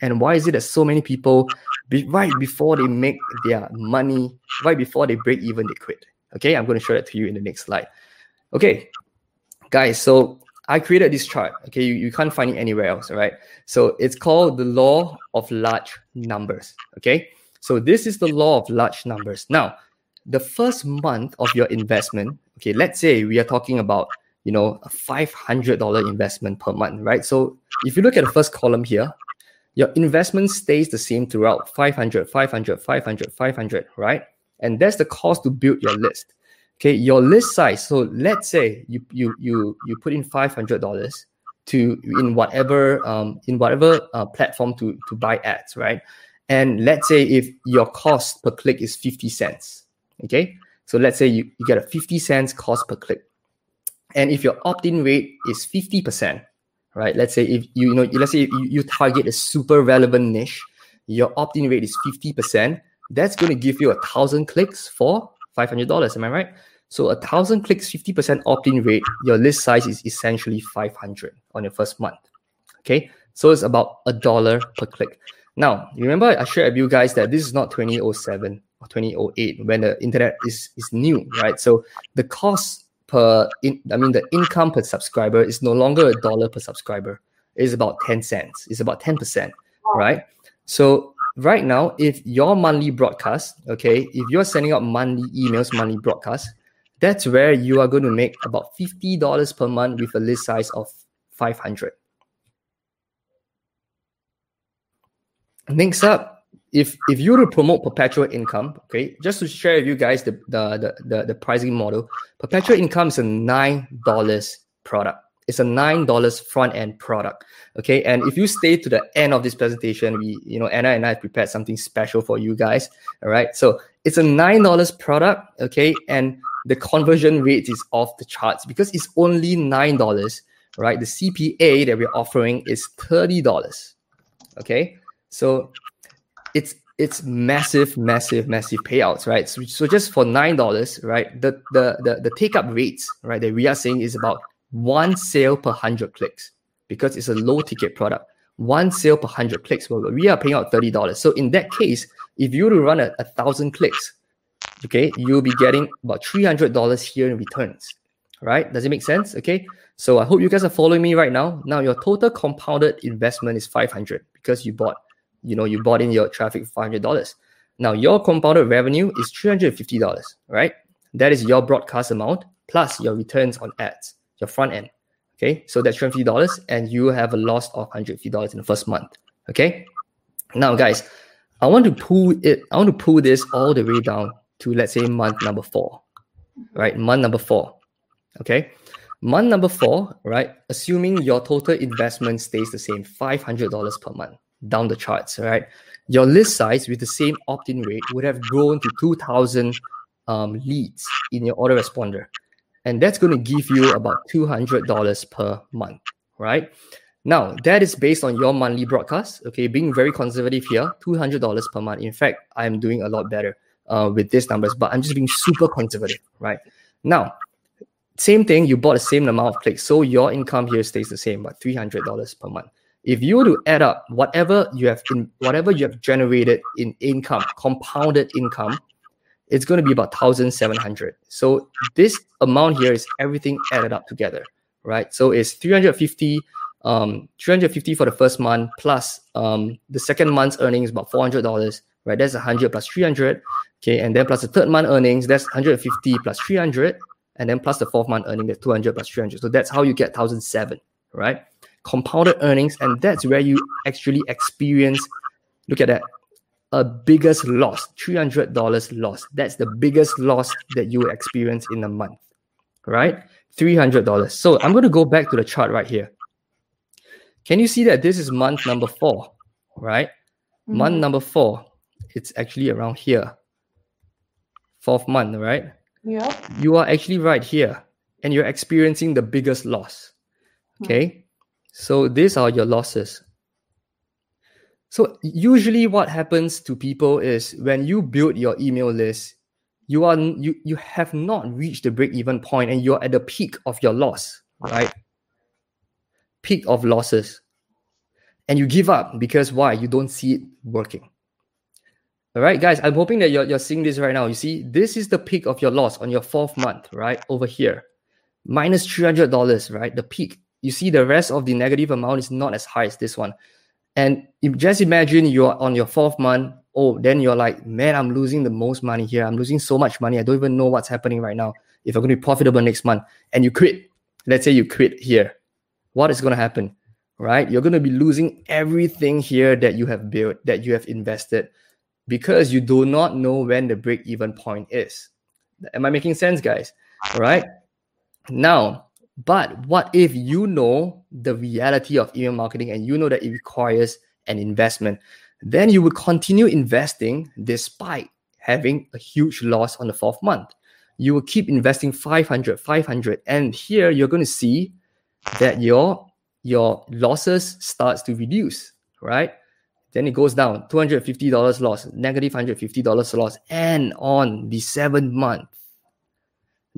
and why is it that so many people be, right before they make their money right before they break even they quit okay i'm going to show that to you in the next slide okay guys, so I created this chart. Okay, you, you can't find it anywhere else, right? So it's called the law of large numbers. Okay, so this is the law of large numbers. Now, the first month of your investment, okay, let's say we are talking about you know a five hundred dollar investment per month, right? So if you look at the first column here, your investment stays the same throughout 500 500 500 500 right and that's the cost to build your list okay your list size so let's say you you you you put in $500 to in whatever um in whatever uh, platform to to buy ads right? And let's say if your cost per click is 50 cents okay? So let's say you, you get a 50 cents cost per click. And if your opt-in rate is 50% right? Let's say if you, you know let's say you, you target a super relevant niche your opt-in rate is 50% that's going to give you a thousand clicks for $500. Am I right? So a thousand clicks, 50% opt-in rate, your list size is essentially 500 on your first month. Okay. So it's about a dollar per click. Now, remember I shared with you guys that this is not 2007 or 2008 when the internet is, is new, right? So the cost per, in, I mean, the income per subscriber is no longer a dollar per subscriber. It's about 10 cents. It's about 10%, right? So right now, if your monthly broadcast, okay, if you're sending out monthly emails, monthly broadcast, that's where you are going to make about $50 per month with a list size of 500. Next up, if if you were to promote perpetual income, okay, just to share with you guys the the the, the, the pricing model, perpetual income is a nine dollars product. It's a nine dollars front end product. Okay, and if you stay to the end of this presentation, we you know Anna and I prepared something special for you guys. All right, so it's a nine dollars product. Okay, and the conversion rate is off the charts because it's only nine dollars. Right, the CPA that we're offering is thirty dollars. Okay, so it's it's massive, massive, massive payouts, right? So, so just for nine dollars, right? The, the the the take up rates, right, that we are saying is about one sale per hundred clicks because it's a low ticket product. One sale per hundred clicks. Well, we are paying out thirty dollars. So in that case, if you were to run a, a thousand clicks, okay, you'll be getting about three hundred dollars here in returns. Right? Does it make sense? Okay. So I hope you guys are following me right now. Now your total compounded investment is five hundred because you bought you know you bought in your traffic for $500 now your compounded revenue is $350 right that is your broadcast amount plus your returns on ads your front end okay so that's $350 and you have a loss of $150 in the first month okay now guys i want to pull it i want to pull this all the way down to let's say month number four right month number four okay month number four right assuming your total investment stays the same $500 per month down the charts, right? Your list size with the same opt-in rate would have grown to 2,000 um, leads in your autoresponder. And that's going to give you about $200 per month, right? Now, that is based on your monthly broadcast. Okay, being very conservative here, $200 per month. In fact, I'm doing a lot better uh, with these numbers, but I'm just being super conservative, right? Now, same thing, you bought the same amount of clicks. So your income here stays the same, but $300 per month if you were to add up whatever you have in whatever you have generated in income compounded income it's going to be about 1700 so this amount here is everything added up together right? So it's 350 um 350 for the first month plus um the second month's earnings about 400 dollars right? That's 100 plus 300 okay? And then plus the third month earnings that's 150 plus 300 and then plus the fourth month earning that's 200 plus 300 so that's how you get 1007 right? Compounded earnings, and that's where you actually experience. Look at that, a biggest loss, three hundred dollars loss. That's the biggest loss that you experience in a month, right? Three hundred dollars. So I'm going to go back to the chart right here. Can you see that this is month number four, right? Mm-hmm. Month number four, it's actually around here. Fourth month, right? Yeah. You are actually right here, and you're experiencing the biggest loss. Okay. So these are your losses. So usually what happens to people is when you build your email list, you are you you have not reached the break even point and you're at the peak of your loss, right? Peak of losses. And you give up because why? You don't see it working. All right, guys, I'm hoping that you're, you're seeing this right now. You see, this is the peak of your loss on your fourth month, right? Over here, minus $300, right? The peak you see the rest of the negative amount is not as high as this one. And just imagine you're on your fourth month. Oh, then you're like, man, I'm losing the most money here. I'm losing so much money. I don't even know what's happening right now. If I'm going to be profitable next month, and you quit, let's say you quit here, what is going to happen? Right? You're going to be losing everything here that you have built, that you have invested, because you do not know when the break even point is. Am I making sense, guys? All right. Now, but what if you know the reality of email marketing and you know that it requires an investment? Then you will continue investing despite having a huge loss on the fourth month. You will keep investing 500, 500. And here you're going to see that your, your losses starts to reduce, right? Then it goes down, $250 loss, negative $150 loss, and on the seventh month,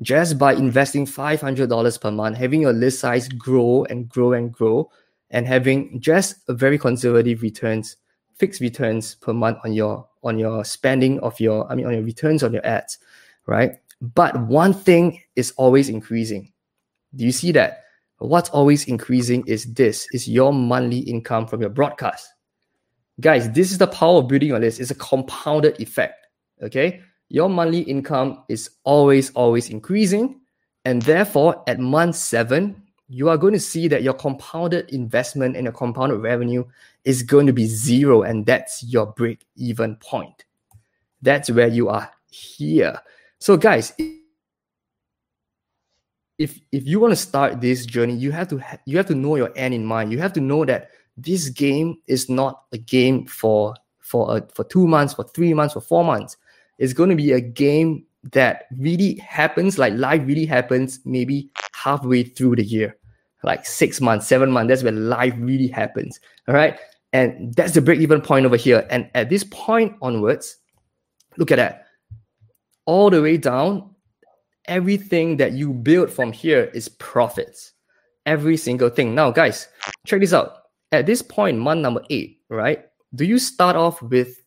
just by investing $500 per month, having your list size grow and grow and grow, and having just a very conservative returns, fixed returns per month on your on your spending of your, I mean, on your returns on your ads, right? But one thing is always increasing. Do you see that? What's always increasing is this: is your monthly income from your broadcast. Guys, this is the power of building your list. It's a compounded effect. Okay, your monthly income is always, always increasing. And therefore, at month seven, you are going to see that your compounded investment and your compounded revenue is going to be zero. And that's your break even point. That's where you are here. So, guys, if if you want to start this journey, you have to ha- you have to know your end in mind. You have to know that this game is not a game for for a, for two months, for three months, for four months. It's going to be a game that really happens, like life really happens, maybe halfway through the year, like six months, seven months. That's when life really happens. All right. And that's the break even point over here. And at this point onwards, look at that. All the way down, everything that you build from here is profits. Every single thing. Now, guys, check this out. At this point, month number eight, right? Do you start off with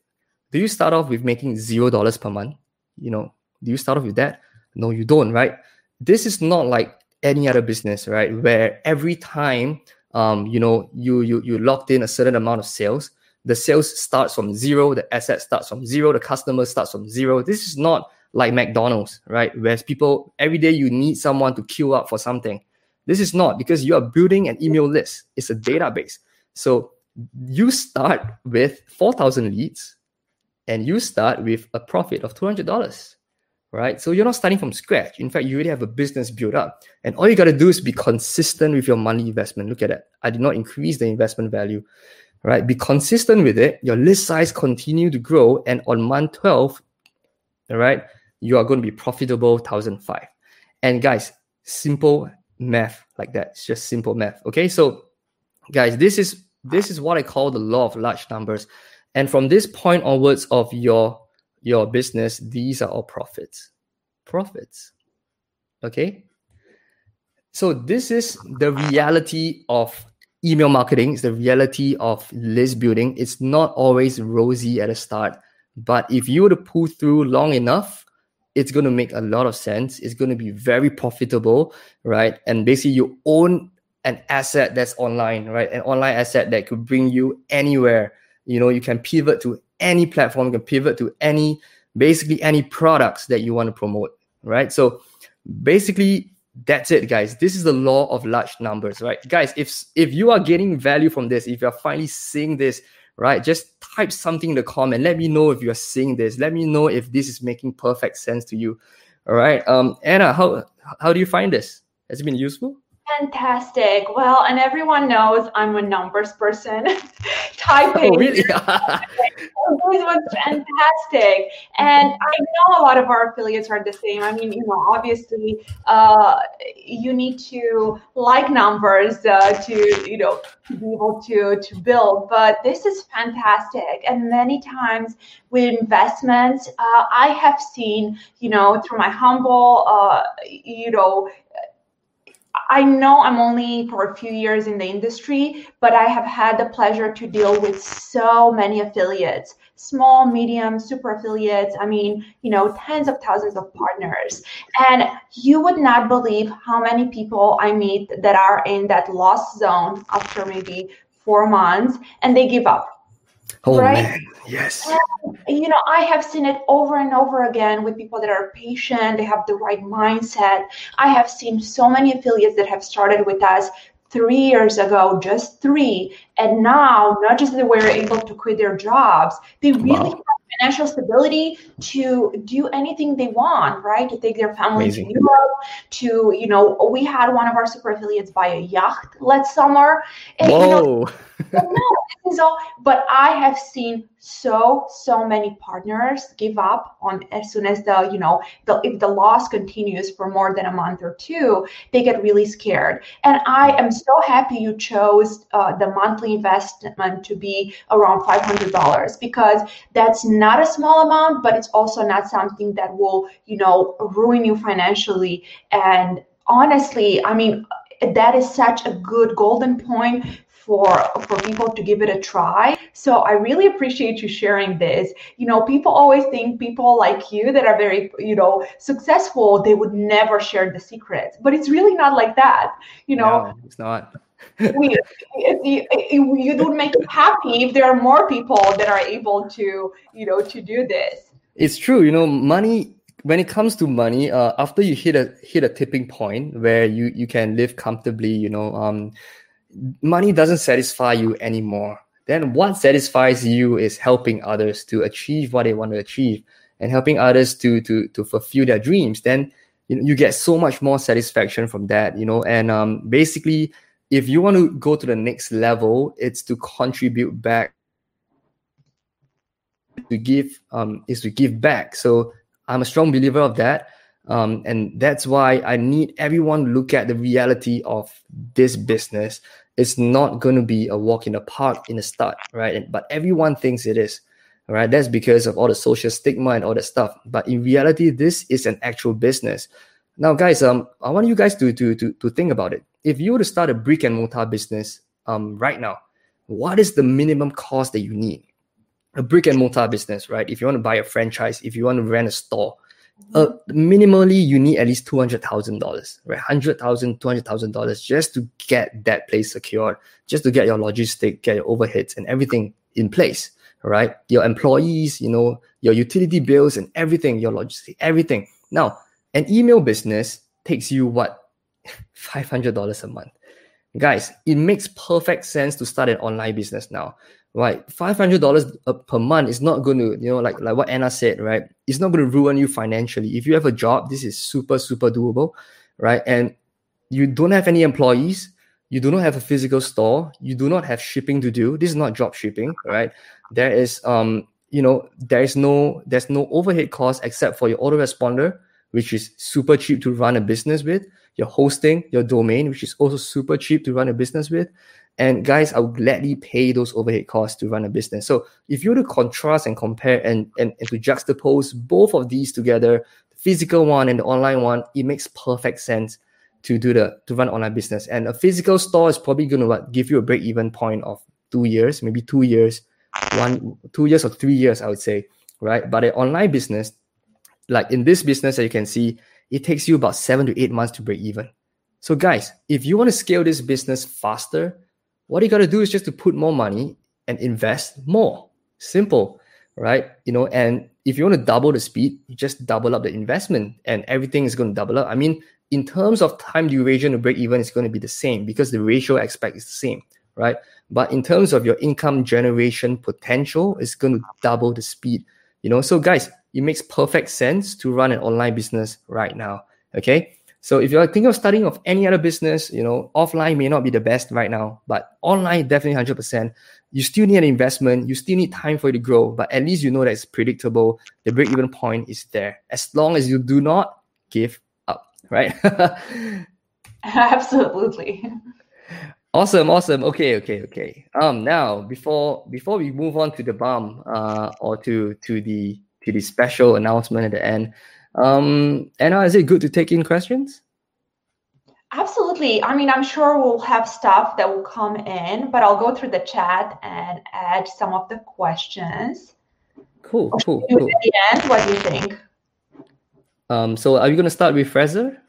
do you start off with making zero dollars per month? You know, do you start off with that? No, you don't, right? This is not like any other business, right? Where every time um, you know, you you you locked in a certain amount of sales, the sales starts from zero, the asset starts from zero, the customer starts from zero. This is not like McDonald's, right? Whereas people every day you need someone to queue up for something. This is not because you are building an email list. It's a database. So you start with 4,000 leads and you start with a profit of $200, right? So you're not starting from scratch. In fact, you already have a business built up. And all you got to do is be consistent with your money investment. Look at that. I did not increase the investment value, right? Be consistent with it. Your list size continue to grow. And on month 12, all right, you are going to be profitable 1005. And guys, simple math like that. It's just simple math. Okay. So guys, this is this is what I call the law of large numbers. And from this point onwards of your your business, these are all profits. Profits. Okay? So this is the reality of email marketing, it's the reality of list building. It's not always rosy at the start, but if you were to pull through long enough, it's going to make a lot of sense. It's going to be very profitable, right? And basically, you own an asset that's online, right? An online asset that could bring you anywhere. You know, you can pivot to any platform, you can pivot to any, basically any products that you want to promote, right? So basically, that's it, guys. This is the law of large numbers, right? Guys, if if you are getting value from this, if you're finally seeing this, right, just type something in the comment. Let me know if you're seeing this. Let me know if this is making perfect sense to you. All right. Um, Anna, how how do you find this? Has it been useful? Fantastic. Well, and everyone knows I'm a numbers person. Typing. Oh, really? this was fantastic. And I know a lot of our affiliates are the same. I mean, you know, obviously, uh, you need to like numbers uh, to, you know, to be able to to build. But this is fantastic. And many times with investments, uh, I have seen, you know, through my humble, uh, you know, I know I'm only for a few years in the industry, but I have had the pleasure to deal with so many affiliates, small, medium, super affiliates. I mean, you know, tens of thousands of partners. And you would not believe how many people I meet that are in that lost zone after maybe four months and they give up Oh right? man, yes. And, you know, I have seen it over and over again with people that are patient, they have the right mindset. I have seen so many affiliates that have started with us three years ago, just three, and now not just that we're able to quit their jobs, they really wow. Financial stability to do anything they want, right? To take their family Amazing. to Europe, to, you know, we had one of our super affiliates buy a yacht last summer. And, Whoa. You know, so, but I have seen so so many partners give up on as soon as the you know the if the loss continues for more than a month or two, they get really scared. And I am so happy you chose uh, the monthly investment to be around five hundred dollars because that's not a small amount, but it's also not something that will you know ruin you financially. And honestly i mean that is such a good golden point for for people to give it a try. So i really appreciate you sharing this. You know people always think people like you that are very you know successful they would never share the secrets but it's really not like that you know? No, it's not we, it, you would make it happy if there are more people that are able to you know to do this it's true. You know, money when it comes to money, uh, after you hit a hit a tipping point where you you can live comfortably, you know, um, money doesn't satisfy you anymore. Then what satisfies you is helping others to achieve what they want to achieve and helping others to to to fulfill their dreams. Then you, you get so much more satisfaction from that, you know. And um, basically, if you want to go to the next level, it's to contribute back to give um is to give back. So I'm a strong believer of that. Um, and that's why I need everyone to look at the reality of this business. It's not going to be a walk in the park in the start, right? But everyone thinks it is, right? That's because of all the social stigma and all that stuff. But in reality, this is an actual business. Now, guys, um, I want you guys to to to, to think about it. If you were to start a brick and mortar business, um, right now, what is the minimum cost that you need? a brick and mortar business, right? If you want to buy a franchise, if you want to rent a store, uh, minimally you need at least two hundred thousand dollars, right? Hundred thousand, two hundred thousand dollars just to get that place secured, just to get your logistic, get your overheads and everything in place, right? Your employees, you know, your utility bills and everything, your logistic, everything. Now, an email business takes you what five hundred dollars a month, guys. It makes perfect sense to start an online business now right? Five hundred dollars per month is not going to, you know, like like what Anna said, right? It's not going to ruin you financially. If you have a job, this is super super doable, right? And you don't have any employees, you do not have a physical store, you do not have shipping to do. This is not drop shipping, right? There is um, you know, there is no there's no overhead cost except for your autoresponder, which is super cheap to run a business with. Your hosting, your domain, which is also super cheap to run a business with and guys, I would gladly pay those overhead costs to run a business. So if you were to contrast and compare and, and, and to juxtapose both of these together, the physical one and the online one, it makes perfect sense to do the to run online business. And a physical store is probably gonna what, give you a break even point of two years, maybe two years, one two years or three years, I would say, right? But an online business, like in this business that you can see, it takes you about seven to eight months to break even. So guys, if you want to scale this business faster, what you got to do is just to put more money and invest more. Simple, right? You know, and if you want to double the speed, you just double up the investment and everything is going to double up. I mean, in terms of time duration to break even, it's going to be the same because the ratio aspect is the same, right? But in terms of your income generation potential, it's going to double the speed. You know, so guys, it makes perfect sense to run an online business right now. Okay. So if you're thinking of starting of any other business, you know, offline may not be the best right now, but online definitely 100%. You still need an investment. You still need time for it to grow, but at least you know that it's predictable. The break even point is there. As long as you do not give up, right? Absolutely. Awesome, awesome. Okay, okay, okay. Um, now before before we move on to the bomb, uh, or to to the to the special announcement at the end, um, Anna, is it good to take in questions? Absolutely. I mean, I'm sure we'll have stuff that will come in, but I'll go through the chat and add some of the questions. Cool, cool, cool. At the end, what do you think? Um, so are you going to start with Fraser?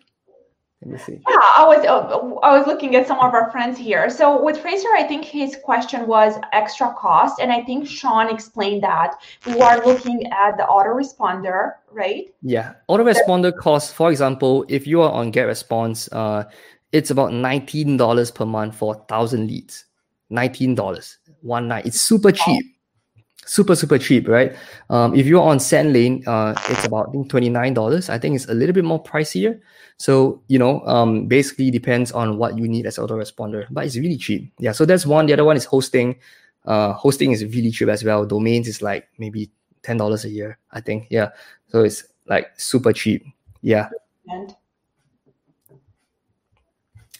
Let me see. Yeah, I was uh, I was looking at some of our friends here. So with Fraser, I think his question was extra cost, and I think Sean explained that we are looking at the autoresponder, right? Yeah, autoresponder cost. For example, if you are on GetResponse, uh, it's about nineteen dollars per month for thousand leads. Nineteen dollars one night. It's super cheap super super cheap right? Um, if you're on sendlane uh, it's about I think $29 i think it's a little bit more pricier. So you know um, basically depends on what you need as autoresponder but it's really cheap. Yeah so that's one. The other one is hosting. Uh, hosting is really cheap as well. Domains is like maybe $10 a year i think. Yeah so it's like super cheap. Yeah.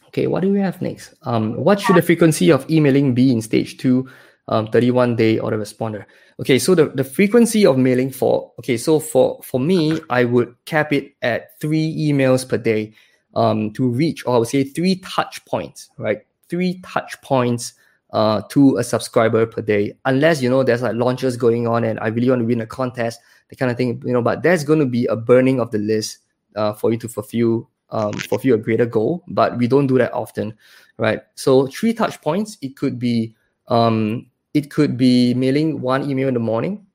Okay what do we have next? Um, what should the frequency of emailing be in stage two um, 31 day autoresponder. Okay, so the, the frequency of mailing for okay, so for for me, I would cap it at three emails per day um, to reach, or I would say three touch points, right? Three touch points uh, to a subscriber per day, unless you know there's like launches going on and I really want to win a contest, the kind of thing, you know. But there's going to be a burning of the list uh, for you to fulfill um, fulfill a greater goal, but we don't do that often, right? So three touch points, it could be um, it could be mailing one email in the morning,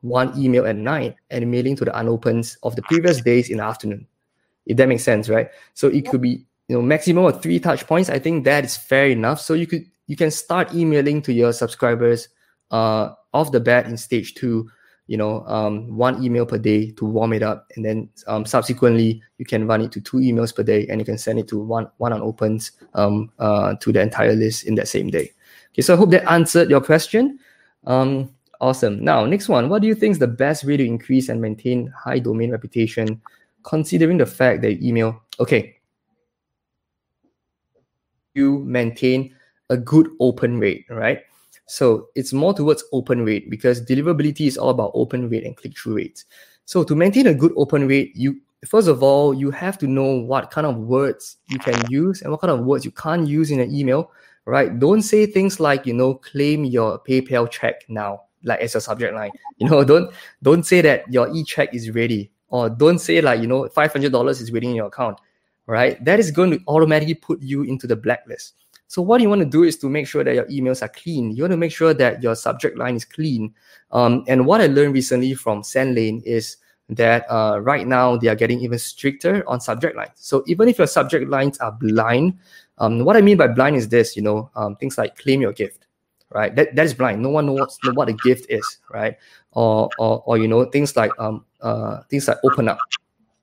one email at night and mailing to the unopens of the previous days in the afternoon. If that makes sense, right? So it could be you know maximum of three touch points. I think that is fair enough. So you could you can start emailing to your subscribers uh, off the bat in stage two you know um, one email per day to warm it up and then um, subsequently you can run it to two emails per day and you can send it to one one on opens um, uh, to the entire list in that same day okay so i hope that answered your question. Um, awesome. Now next one. What do you think is the best way to increase and maintain high domain reputation considering the fact that email okay. You maintain a good open rate right? So it's more towards open rate because deliverability is all about open rate and click through rates. So to maintain a good open rate, you first of all you have to know what kind of words you can use and what kind of words you can't use in an email. Right? Don't say things like you know claim your PayPal check now, like as a subject line. You know, don't don't say that your e-check is ready, or don't say like you know five hundred dollars is waiting in your account. Right? That is going to automatically put you into the blacklist. So what you want to do is to make sure that your emails are clean. You want to make sure that your subject line is clean. Um, and what I learned recently from SendLane is that uh, right now they are getting even stricter on subject lines. So even if your subject lines are blind, um, what I mean by blind is this, you know, um, things like claim your gift, right? That, that is blind. No one knows what a gift is, right? Or, or, or you know, things like um, uh, things like open up,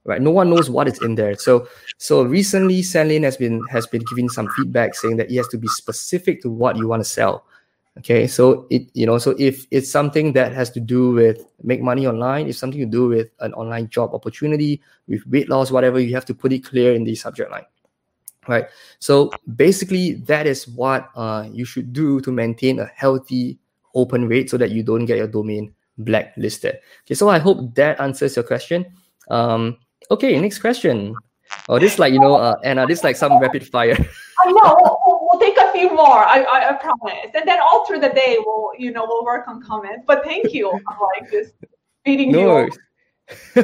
right? No one knows what is in there. So so recently, SendLane has been has been giving some feedback saying that it has to be specific to what you want to sell. Okay, so it you know so if it's something that has to do with make money online, if something to do with an online job opportunity, with weight loss, whatever, you have to put it clear in the subject line right so basically that is what uh, you should do to maintain a healthy open rate so that you don't get your domain blacklisted okay so i hope that answers your question um, Okay, next question. Oh, this like you know, uh, Anna, this like some rapid fire. I know. We'll, we'll, take a few more. I, I, I, promise. And then all through the day, we'll you know we'll work on comments. But thank you. I'm like just beating no. you.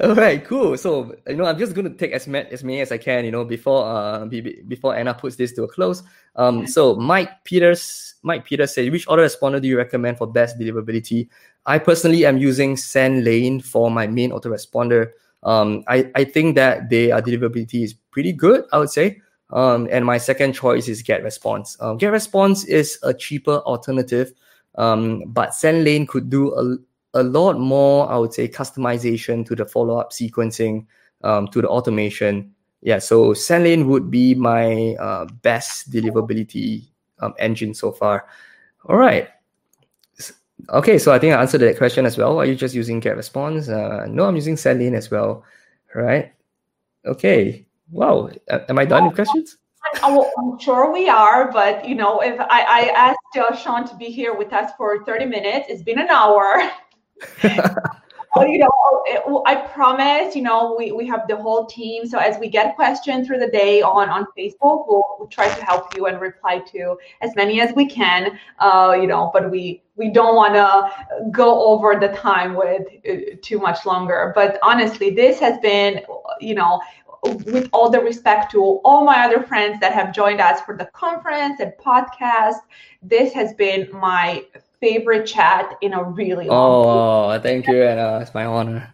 all right, cool. So you know, I'm just going to take as many as many as I can. You know, before uh before Anna puts this to a close. Um, so Mike Peters, Mike Peters said, which autoresponder do you recommend for best deliverability? I personally am using SendLane for my main autoresponder. Um, I, I think that their deliverability is pretty good, I would say. Um, and my second choice is GetResponse. Um, GetResponse is a cheaper alternative, um, but SendLane could do a, a lot more, I would say, customization to the follow up sequencing, um, to the automation. Yeah, so SendLane would be my uh, best deliverability um, engine so far. All right. Okay, so I think I answered that question as well. Are you just using GetResponse? Uh, no, I'm using SendLane as well. Right? Okay. Wow. Am I done with questions? I'm sure we are, but you know, if I, I asked uh, Sean to be here with us for 30 minutes, it's been an hour. you know, I promise, you know, we, we have the whole team. So as we get questions through the day on, on Facebook, we'll, we'll try to help you and reply to as many as we can, uh, you know, but we, we don't want to go over the time with uh, too much longer. But honestly, this has been, you know, with all the respect to all my other friends that have joined us for the conference and podcast, this has been my favorite chat in a really long. Oh, thank you, Anna. It's my honor.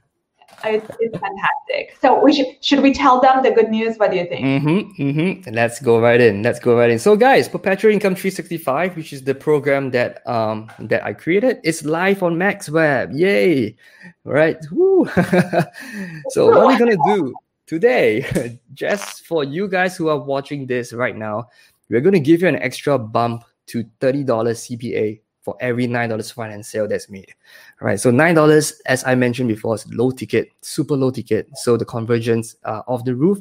It's, it's fantastic. So we should should we tell them the good news? What do you think? Mm-hmm. Mm-hmm. Let's go right in. Let's go right in. So, guys, Perpetual Income 365, which is the program that um that I created, is live on MaxWeb. Yay! Right. Woo. so, what we're we gonna do today? Just for you guys who are watching this right now, we're gonna give you an extra bump to $30 CPA for every nine dollars finance sale that's made. All right, so nine dollars, as I mentioned before, is low ticket, super low ticket. So the conversions are off the roof.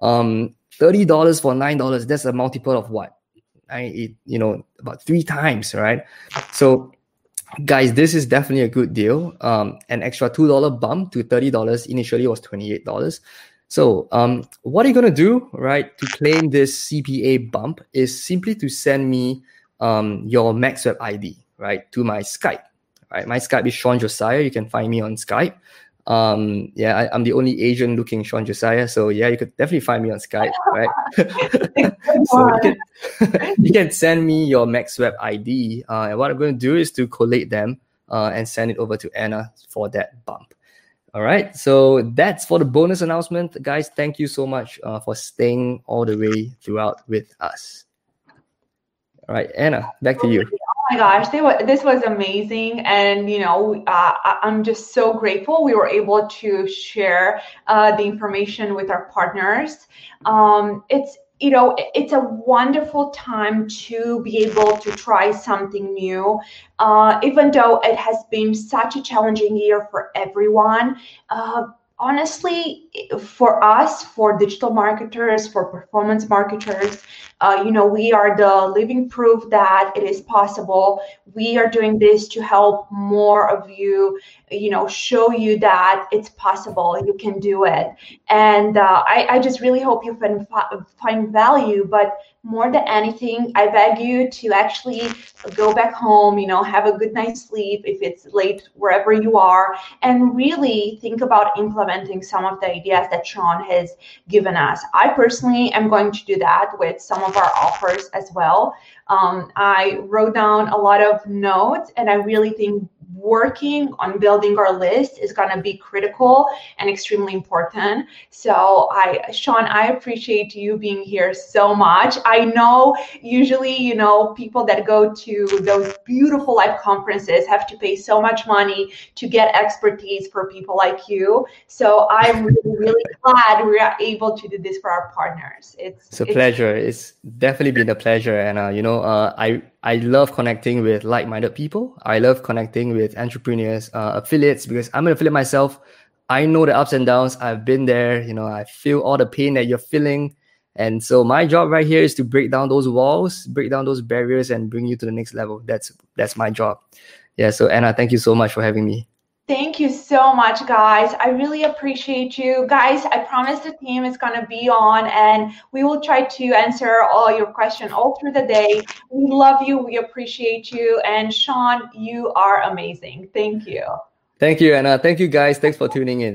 Um, thirty dollars for nine dollars, that's a multiple of what? I it, you know about three times, right? So guys, this is definitely a good deal. Um, an extra two dollar bump to thirty dollars. Initially, was twenty eight dollars. So, um, what are you gonna do, right, to claim this CPA bump? Is simply to send me um, your MaxWeb ID right, to my Skype. Right, my Skype is Sean Josiah. You can find me on Skype. Um, yeah, I, am the only Asian looking Sean Josiah. So yeah, you could definitely find me on Skype, right? so you can, you can, send me your MaxWeb ID. Uh, and what I'm going to do is to collate them uh, and send it over to Anna for that bump. All right, so that's for the bonus announcement, guys. Thank you so much uh, for staying all the way throughout with us. All right, Anna, back to you. My gosh, this was amazing, and you know, uh, I'm just so grateful we were able to share uh, the information with our partners. Um, it's you know, it's a wonderful time to be able to try something new. Uh, even though it has been such a challenging year for everyone, uh, honestly, for us, for digital marketers, for performance marketers, uh, you know, we are the living proof that it is possible. We are doing this to help more of you, you know, show you that it's possible. You can do it. And uh, I, I just really hope you find, find value. But more than anything, I beg you to actually go back home, you know, have a good night's sleep if it's late wherever you are, and really think about implementing some of the ideas that Sean has given us. I personally am going to do that with some of our offers as well. Um, I wrote down a lot of notes, and I really think working on building our list is going to be critical and extremely important. So I, Sean, I appreciate you being here so much. I know usually, you know, people that go to those beautiful live conferences have to pay so much money to get expertise for people like you. So I'm really, really glad we are able to do this for our partners. It's, it's a it's, pleasure. It's definitely been a pleasure. And, uh, you know, uh, I, I love connecting with like-minded people. I love connecting with entrepreneurs, uh, affiliates, because I'm an affiliate myself. I know the ups and downs. I've been there. You know, I feel all the pain that you're feeling. And so my job right here is to break down those walls, break down those barriers, and bring you to the next level. That's that's my job. Yeah. So Anna, thank you so much for having me. Thank you so much, guys. I really appreciate you. Guys, I promise the team is going to be on and we will try to answer all your questions all through the day. We love you. We appreciate you. And Sean, you are amazing. Thank you. Thank you, Anna. Thank you, guys. Thanks for tuning in.